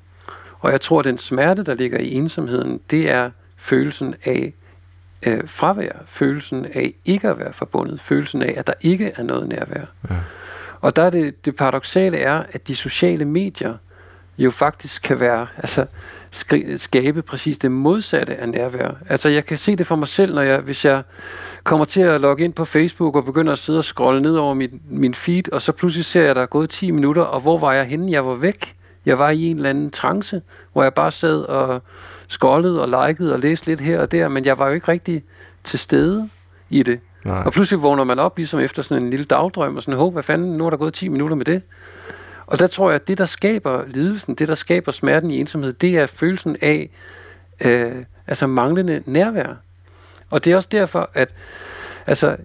Og jeg tror, at den smerte, der ligger i ensomheden, det er følelsen af øh, fravær, følelsen af ikke at være forbundet, følelsen af, at der ikke er noget nærvær. Ja. Og der er det, det paradoxale er, at de sociale medier jo faktisk kan være, altså skabe præcis det modsatte af nærvær. Altså jeg kan se det for mig selv, når jeg, hvis jeg kommer til at logge ind på Facebook og begynder at sidde og scrolle ned over min, min feed, og så pludselig ser jeg, at der er gået 10 minutter, og hvor var jeg henne? Jeg var væk. Jeg var i en eller anden trance, hvor jeg bare sad og scrollede og likede og læste lidt her og der, men jeg var jo ikke rigtig til stede i det. Nej. Og pludselig vågner man op ligesom efter sådan en lille dagdrøm og sådan, håb, hvad fanden, nu er der gået 10 minutter med det. Og der tror jeg, at det, der skaber lidelsen, det, der skaber smerten i ensomhed, det er følelsen af øh, altså manglende nærvær. Og det er også derfor, at altså,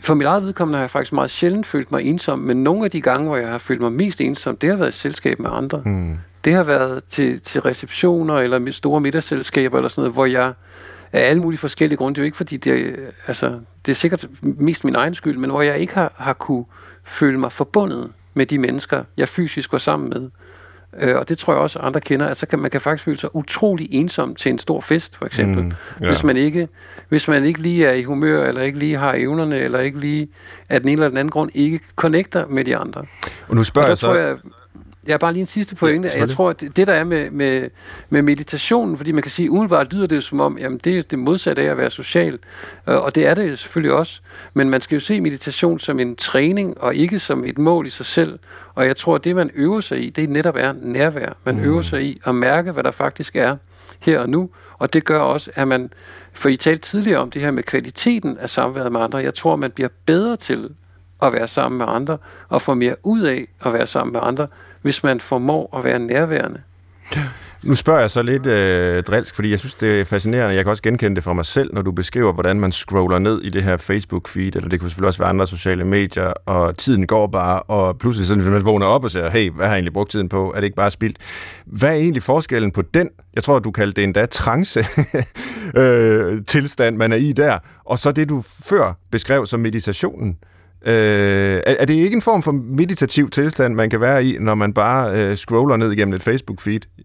for mit eget vedkommende har jeg faktisk meget sjældent følt mig ensom, men nogle af de gange, hvor jeg har følt mig mest ensom, det har været i selskab med andre. Mm. Det har været til, til receptioner eller med store middagsselskaber eller sådan noget, hvor jeg af alle mulige forskellige grunde, det er jo ikke fordi, det, altså, det er sikkert mest min egen skyld, men hvor jeg ikke har, har kunne føle mig forbundet med de mennesker, jeg fysisk var sammen med. Øh, og det tror jeg også, andre kender, at så kan man kan faktisk føle sig utrolig ensom til en stor fest, for eksempel. Mm, ja. hvis, man ikke, hvis man ikke lige er i humør, eller ikke lige har evnerne, eller ikke lige af den ene eller den anden grund ikke connecter med de andre. Og nu spørger og jeg så... Jeg, Ja, bare lige en sidste pointe. Ja, jeg tror, at det, det der er med, med, med meditationen, fordi man kan sige, umiddelbart lyder det som om, jamen det er det modsatte af at være social, øh, og det er det selvfølgelig også, men man skal jo se meditation som en træning, og ikke som et mål i sig selv, og jeg tror, at det man øver sig i, det netop er nærvær. Man mm. øver sig i at mærke, hvad der faktisk er her og nu, og det gør også, at man, for I talte tidligere om det her med kvaliteten af samværet med andre, jeg tror, man bliver bedre til at være sammen med andre, og få mere ud af at være sammen med andre, hvis man formår at være nærværende. Nu spørger jeg så lidt øh, drilsk, fordi jeg synes, det er fascinerende. Jeg kan også genkende det fra mig selv, når du beskriver, hvordan man scroller ned i det her Facebook-feed, eller det kunne selvfølgelig også være andre sociale medier, og tiden går bare, og pludselig sådan, man vågner op og siger, hey, hvad har jeg egentlig brugt tiden på? Er det ikke bare spildt? Hvad er egentlig forskellen på den, jeg tror, du kaldte det endda trance øh, tilstand, man er i der, og så det, du før beskrev som meditationen? Øh, er, er det ikke en form for meditativ tilstand, man kan være i, når man bare øh, scroller ned igennem et Facebook-feed?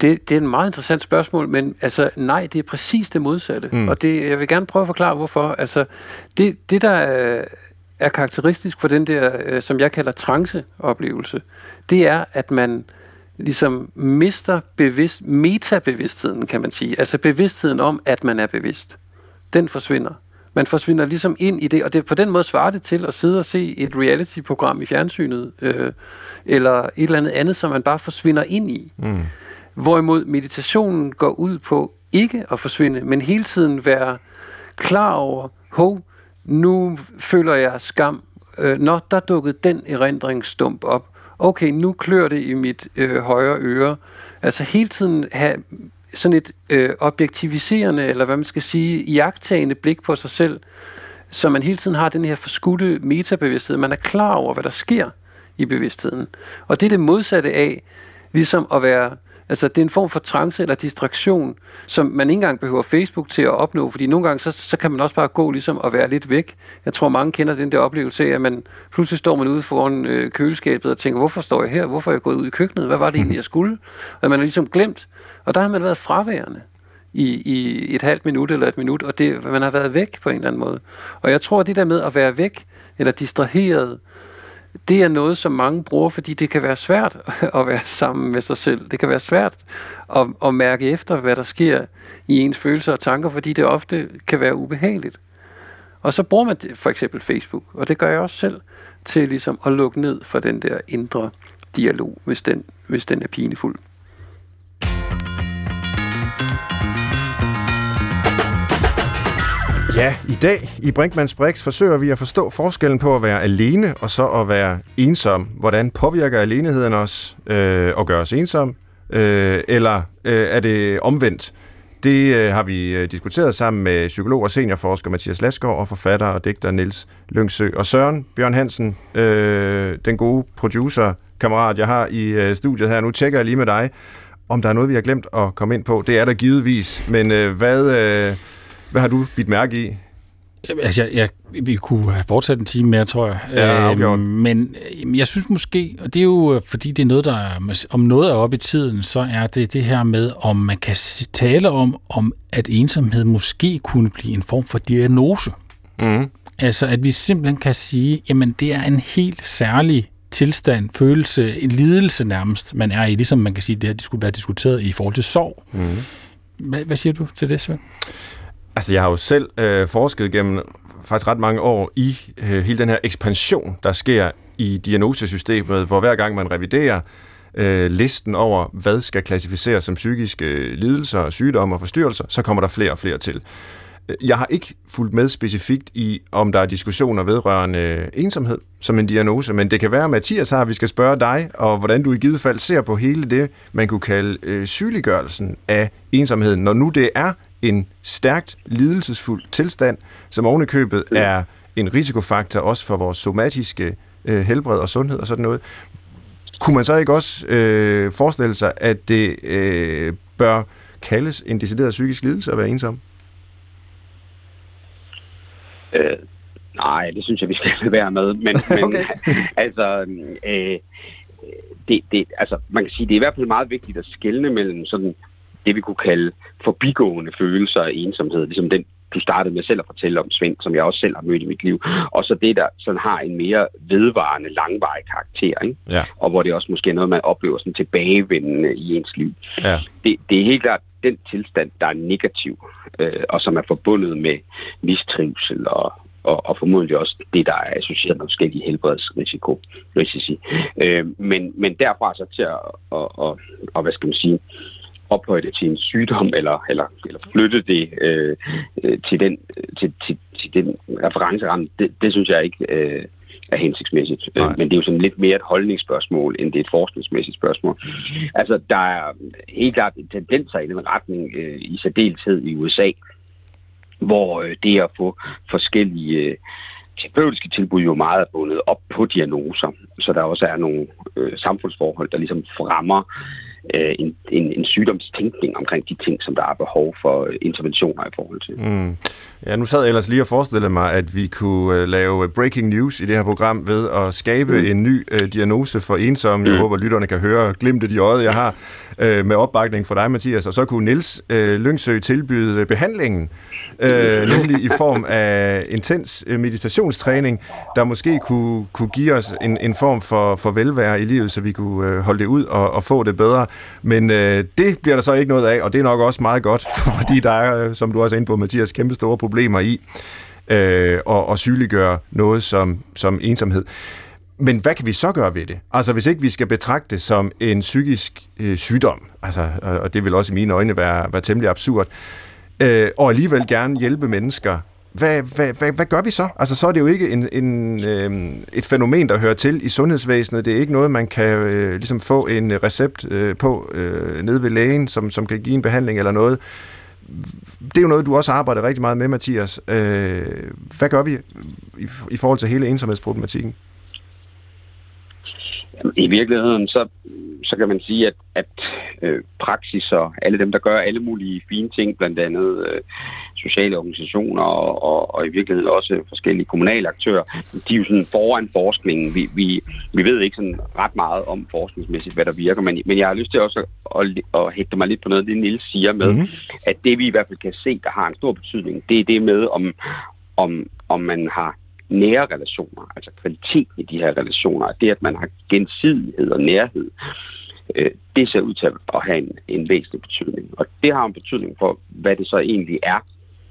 Det, det er et meget interessant spørgsmål, men altså nej, det er præcis det modsatte. Mm. Og det, jeg vil gerne prøve at forklare, hvorfor. Altså, det, det der er, er karakteristisk for den der, øh, som jeg kalder trance-oplevelse, det er, at man ligesom mister bevidst, metabevidstheden, kan man sige. Altså bevidstheden om, at man er bevidst. Den forsvinder. Man forsvinder ligesom ind i det, og det på den måde svarer det til at sidde og se et reality-program i fjernsynet, øh, eller et eller andet andet, som man bare forsvinder ind i. Mm. Hvorimod meditationen går ud på ikke at forsvinde, men hele tiden være klar over, hov, nu føler jeg skam. Øh, når der dukkede den erindringsstump op. Okay, nu klør det i mit øh, højre øre. Altså hele tiden have sådan et øh, objektiviserende, eller hvad man skal sige, jagttagende blik på sig selv, så man hele tiden har den her forskudte metabevidsthed. Man er klar over, hvad der sker i bevidstheden. Og det er det modsatte af, ligesom at være Altså, det er en form for trance eller distraktion, som man ikke engang behøver Facebook til at opnå, fordi nogle gange, så, så kan man også bare gå ligesom og være lidt væk. Jeg tror, mange kender den der oplevelse af, at man pludselig står man ude foran øh, køleskabet og tænker, hvorfor står jeg her? Hvorfor er jeg gået ud i køkkenet? Hvad var det egentlig, jeg skulle? Og man har ligesom glemt. Og der har man været fraværende i, i et halvt minut eller et minut, og det, man har været væk på en eller anden måde. Og jeg tror, at det der med at være væk, eller distraheret, det er noget, som mange bruger, fordi det kan være svært at være sammen med sig selv. Det kan være svært at, at mærke efter, hvad der sker i ens følelser og tanker, fordi det ofte kan være ubehageligt. Og så bruger man for eksempel Facebook, og det gør jeg også selv, til ligesom at lukke ned for den der indre dialog, hvis den, hvis den er pinefuld. Ja, i dag i Brinkmanns Brix forsøger vi at forstå forskellen på at være alene og så at være ensom. Hvordan påvirker aleneheden os øh, at gør os ensom? Øh, eller øh, er det omvendt? Det øh, har vi øh, diskuteret sammen med psykolog og seniorforsker Mathias Lasgaard og forfatter og digter Niels Lyngsø. Og Søren Bjørn Hansen, øh, den gode producer, kammerat, jeg har i øh, studiet her. Nu tjekker jeg lige med dig, om der er noget, vi har glemt at komme ind på. Det er der givetvis, men øh, hvad... Øh, hvad har du bidt mærke i? Altså, jeg, jeg, vi kunne have fortsat en time mere, tror jeg. Ja, øh, men jeg synes måske, og det er jo øh, fordi, det er noget, der er, om noget er oppe i tiden, så er det det her med, om man kan tale om, om at ensomhed måske kunne blive en form for diagnose. Mm. Altså, at vi simpelthen kan sige, jamen, det er en helt særlig tilstand, følelse, en lidelse nærmest, man er i, ligesom man kan sige, det her det skulle være diskuteret i forhold til sorg. Mm. Hvad, hvad siger du til det, Svend? Altså, jeg har jo selv øh, forsket gennem faktisk ret mange år i øh, hele den her ekspansion, der sker i diagnosesystemet, hvor hver gang man reviderer øh, listen over, hvad skal klassificeres som psykiske øh, lidelser, sygdomme og forstyrrelser, så kommer der flere og flere til. Øh, jeg har ikke fulgt med specifikt i, om der er diskussioner vedrørende øh, ensomhed som en diagnose, men det kan være, Mathias har, vi skal spørge dig, og hvordan du i givet fald ser på hele det, man kunne kalde øh, sygeliggørelsen af ensomheden, når nu det er en stærkt lidelsesfuld tilstand, som ovenikøbet er en risikofaktor også for vores somatiske øh, helbred og sundhed og sådan noget. Kunne man så ikke også øh, forestille sig, at det øh, bør kaldes en decideret psykisk lidelse at være ensom? Øh, nej, det synes jeg, vi skal være med. Men, okay. men altså, øh, det, det, altså, man kan sige, det er i hvert fald meget vigtigt at skelne mellem sådan det, vi kunne kalde forbigående følelser af ensomhed, ligesom den, du startede med selv at fortælle om, Svend, som jeg også selv har mødt i mit liv, og så det, der sådan har en mere vedvarende, langvarig karakter, ikke? Ja. og hvor det også måske er noget, man oplever sådan tilbagevendende i ens liv. Ja. Det, det er helt klart den tilstand, der er negativ, øh, og som er forbundet med mistrivsel og, og, og formodentlig også det, der er associeret med forskellige helbredsrisiko. Risici. Øh, men, men derfra så til at, og, og, og, hvad skal man sige, ophøje det til en sygdom, eller, eller, eller flytte det øh, øh, til, den, til, til, til den referenceramme, det, det synes jeg ikke, øh, er hensigtsmæssigt. Nej. Men det er jo sådan lidt mere et holdningsspørgsmål, end det er et forskningsmæssigt spørgsmål. Altså, der er helt klart tendenser i den retning, øh, i særdeleshed i USA, hvor øh, det at få forskellige øh, terapeutiske tilbud jo meget er bundet op på diagnoser, så der også er nogle øh, samfundsforhold, der ligesom fremmer øh, en, en, en sygdomstænkning omkring de ting, som der er behov for øh, interventioner i forhold til. Mm. Ja, nu sad jeg ellers lige og forestillede mig, at vi kunne uh, lave breaking news i det her program ved at skabe mm. en ny uh, diagnose for ensomme. Mm. Jeg håber, lytterne kan høre glimtet i øjet, jeg har uh, med opbakning fra dig, Mathias. Og så kunne Nils uh, Lyngsø tilbyde behandlingen, uh, nemlig i form af intens meditationstræning, der måske kunne, kunne give os en, en form for, for velvære i livet, så vi kunne uh, holde det ud og, og få det bedre. Men øh, det bliver der så ikke noget af, og det er nok også meget godt, fordi der er, øh, som du også er inde på, Mathias, kæmpe store problemer i øh, og, og sygeliggøre noget som, som ensomhed. Men hvad kan vi så gøre ved det? Altså hvis ikke vi skal betragte det som en psykisk øh, sygdom, altså, og det vil også i mine øjne være, være temmelig absurd, øh, og alligevel gerne hjælpe mennesker hvad, hvad, hvad, hvad gør vi så? Altså, så er det jo ikke en, en, øh, et fænomen, der hører til i sundhedsvæsenet. Det er ikke noget, man kan øh, ligesom få en recept øh, på øh, nede ved lægen, som, som kan give en behandling eller noget. Det er jo noget, du også arbejder rigtig meget med, Mathias. Øh, hvad gør vi i, i forhold til hele ensomhedsproblematikken? I virkeligheden, så, så kan man sige, at, at øh, praksis og alle dem, der gør alle mulige fine ting, blandt andet øh, sociale organisationer og, og, og i virkeligheden også forskellige kommunale aktører, de er jo sådan foran forskningen. Vi, vi, vi ved ikke sådan ret meget om forskningsmæssigt, hvad der virker, men, men jeg har lyst til også at, at, at hægte mig lidt på noget det, Nils siger med, mm-hmm. at det vi i hvert fald kan se, der har en stor betydning, det er det med, om, om, om man har nære relationer, altså kvaliteten i de her relationer, det at man har gensidighed og nærhed, øh, det ser ud til at have en, en væsentlig betydning. Og det har en betydning for, hvad det så egentlig er,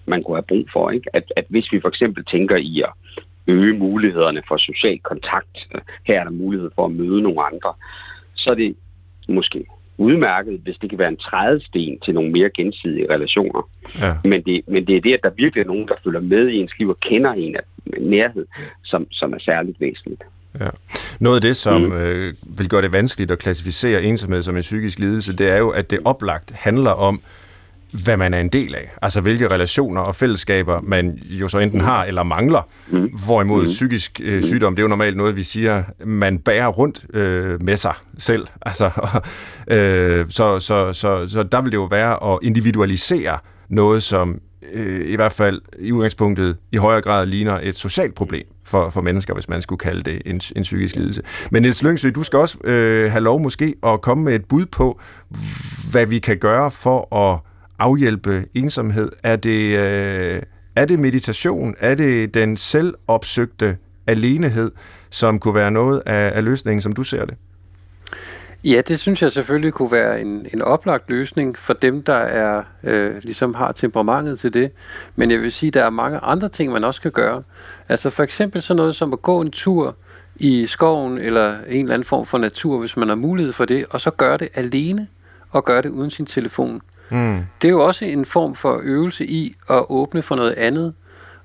man kunne have brug for. Ikke? At, at hvis vi for eksempel tænker i at øge mulighederne for social kontakt, øh, her er der mulighed for at møde nogle andre, så er det måske udmærket, hvis det kan være en trædesten til nogle mere gensidige relationer. Ja. Men, det, men det er det, at der virkelig er nogen, der følger med i ens liv og kender en af nærhed, som, som er særligt væsentligt. Ja. Noget af det, som mm. øh, vil gøre det vanskeligt at klassificere ensomhed som en psykisk lidelse, det er jo, at det oplagt handler om, hvad man er en del af. Altså hvilke relationer og fællesskaber man jo så enten har eller mangler. Mm. Hvorimod mm. psykisk øh, sygdom, det er jo normalt noget, vi siger, man bærer rundt øh, med sig selv. Altså, øh, så, så, så, så der vil det jo være at individualisere noget, som øh, i hvert fald i udgangspunktet i højere grad ligner et socialt problem for, for mennesker, hvis man skulle kalde det en, en psykisk lidelse. Men Niels Lyngsø, du skal også øh, have lov måske at komme med et bud på, hvad vi kan gøre for at afhjælpe ensomhed? Er det, øh, er det meditation? Er det den selvopsøgte alenehed, som kunne være noget af, af løsningen, som du ser det? Ja, det synes jeg selvfølgelig kunne være en, en oplagt løsning for dem, der er øh, ligesom har temperamentet til det. Men jeg vil sige, at der er mange andre ting, man også kan gøre. Altså for eksempel sådan noget som at gå en tur i skoven eller en eller anden form for natur, hvis man har mulighed for det, og så gøre det alene og gøre det uden sin telefon. Mm. Det er jo også en form for øvelse i at åbne for noget andet.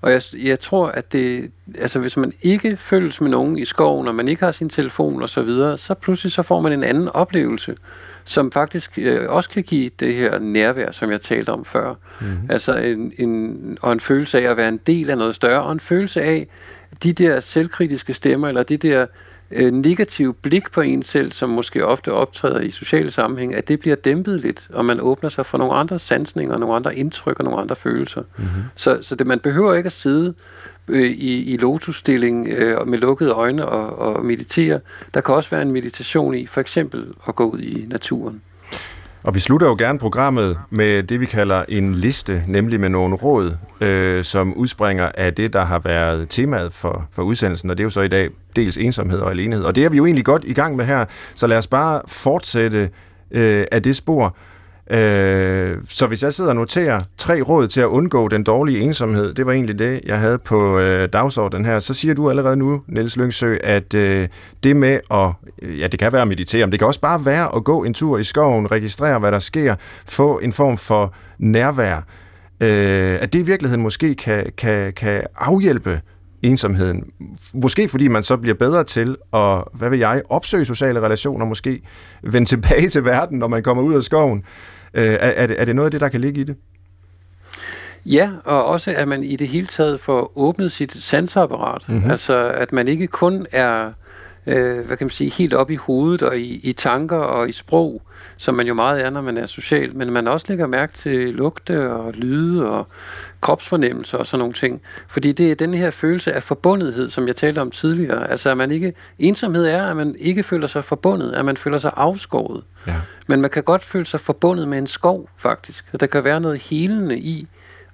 Og jeg, jeg tror, at det, altså hvis man ikke følges med nogen i skoven, og man ikke har sin telefon og så videre, så pludselig så får man en anden oplevelse, som faktisk øh, også kan give det her nærvær, som jeg talte om før. Mm. Altså en, en, og en følelse af at være en del af noget større, og en følelse af de der selvkritiske stemmer, eller de der øh, negativ blik på en selv, som måske ofte optræder i sociale sammenhæng, at det bliver dæmpet lidt, og man åbner sig for nogle andre sansninger, nogle andre indtryk og nogle andre følelser. Mm-hmm. Så, så det, man behøver ikke at sidde øh, i, i lotusstilling øh, med lukkede øjne og, og meditere. Der kan også være en meditation i, for eksempel at gå ud i naturen. Og vi slutter jo gerne programmet med det, vi kalder en liste, nemlig med nogle råd, øh, som udspringer af det, der har været temaet for, for udsendelsen, og det er jo så i dag dels ensomhed og alenehed. Og det er vi jo egentlig godt i gang med her, så lad os bare fortsætte øh, af det spor. Øh, så hvis jeg sidder og noterer tre råd til at undgå den dårlige ensomhed, det var egentlig det, jeg havde på øh, dagsordenen her, så siger du allerede nu, Niels Lyngsø, at øh, det med at, øh, ja det kan være at meditere, men det kan også bare være at gå en tur i skoven, registrere hvad der sker, få en form for nærvær, øh, at det i virkeligheden måske kan, kan, kan afhjælpe ensomheden. Måske fordi man så bliver bedre til at, hvad vil jeg, opsøge sociale relationer, måske vende tilbage til verden, når man kommer ud af skoven. Øh, er, er, det, er det noget af det, der kan ligge i det? Ja, og også at man i det hele taget får åbnet sit sansapparat. Mm-hmm. Altså at man ikke kun er øh, hvad kan man sige, helt op i hovedet og i, i tanker og i sprog, som man jo meget er, når man er social, men man også lægger mærke til lugte og lyde og kropsfornemmelse og sådan nogle ting. Fordi det er den her følelse af forbundethed, som jeg talte om tidligere. Altså at man ikke, ensomhed er, at man ikke føler sig forbundet, at man føler sig afskåret. Ja. Men man kan godt føle sig forbundet med en skov, faktisk. Der kan være noget helende i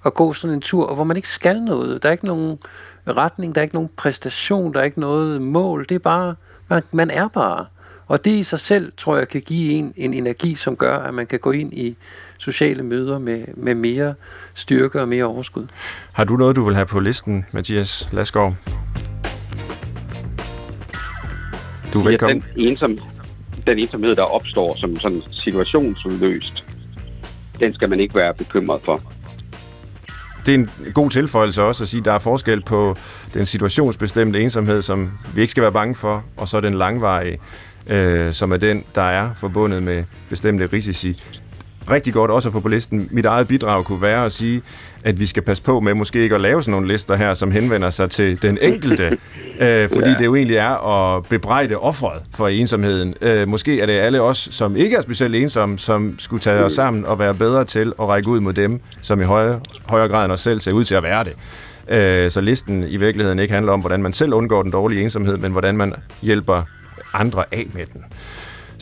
at gå sådan en tur, hvor man ikke skal noget. Der er ikke nogen retning, der er ikke nogen præstation, der er ikke noget mål. Det er bare, man, man er bare. Og det i sig selv, tror jeg, kan give en en energi, som gør, at man kan gå ind i sociale møder med, med mere styrke og mere overskud. Har du noget, du vil have på listen, Mathias Lasgaard? Du er velkommen. Ja, den, ensom, den ensomhed, der opstår som sådan situationsudløst, den skal man ikke være bekymret for det er en god tilføjelse også at sige, at der er forskel på den situationsbestemte ensomhed, som vi ikke skal være bange for, og så den langvarige, øh, som er den, der er forbundet med bestemte risici rigtig godt også at få på listen. Mit eget bidrag kunne være at sige, at vi skal passe på med måske ikke at lave sådan nogle lister her, som henvender sig til den enkelte, øh, fordi ja. det jo egentlig er at bebrejde offret for ensomheden. Øh, måske er det alle os, som ikke er specielt ensomme, som skulle tage os sammen og være bedre til at række ud mod dem, som i højere, højere grad end os selv ser ud til at være det. Øh, så listen i virkeligheden ikke handler om, hvordan man selv undgår den dårlige ensomhed, men hvordan man hjælper andre af med den.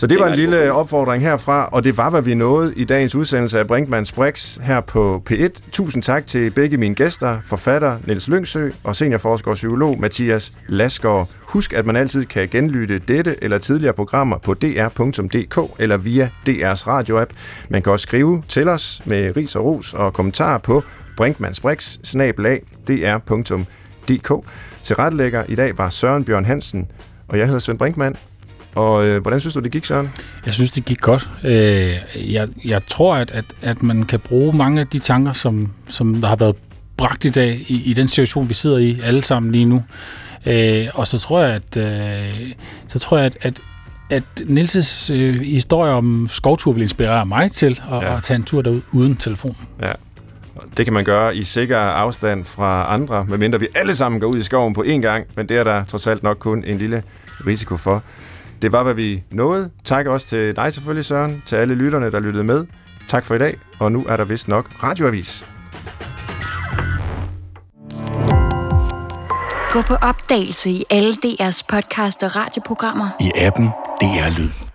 Så det var en lille opfordring herfra, og det var, hvad vi nåede i dagens udsendelse af Brinkmanns Brix her på P1. Tusind tak til begge mine gæster, forfatter Niels Lyngsø og seniorforsker og psykolog Mathias Lasgaard. Husk, at man altid kan genlytte dette eller tidligere programmer på dr.dk eller via DR's radioapp. Man kan også skrive til os med ris og ros og kommentarer på brinkmannsbrix dr.dk. Til rettelægger i dag var Søren Bjørn Hansen, og jeg hedder Svend Brinkmann. Og øh, hvordan synes du, det gik, Søren? Jeg synes, det gik godt. Øh, jeg, jeg tror, at, at, at man kan bruge mange af de tanker, som, som der har været bragt i dag, i, i den situation, vi sidder i alle sammen lige nu. Øh, og så tror jeg, at, øh, så tror jeg, at, at at Nils' øh, historie om skovtur vil inspirere mig til at, ja. at tage en tur derud uden telefon. Ja. Det kan man gøre i sikker afstand fra andre, medmindre vi alle sammen går ud i skoven på én gang, men det er der trods alt nok kun en lille risiko for. Det var, hvad vi nåede. Tak også til dig selvfølgelig, Søren, til alle lytterne, der lyttede med. Tak for i dag, og nu er der vist nok radioavis. Gå på opdagelse i alle DR's podcast og radioprogrammer. I appen DR Lyd.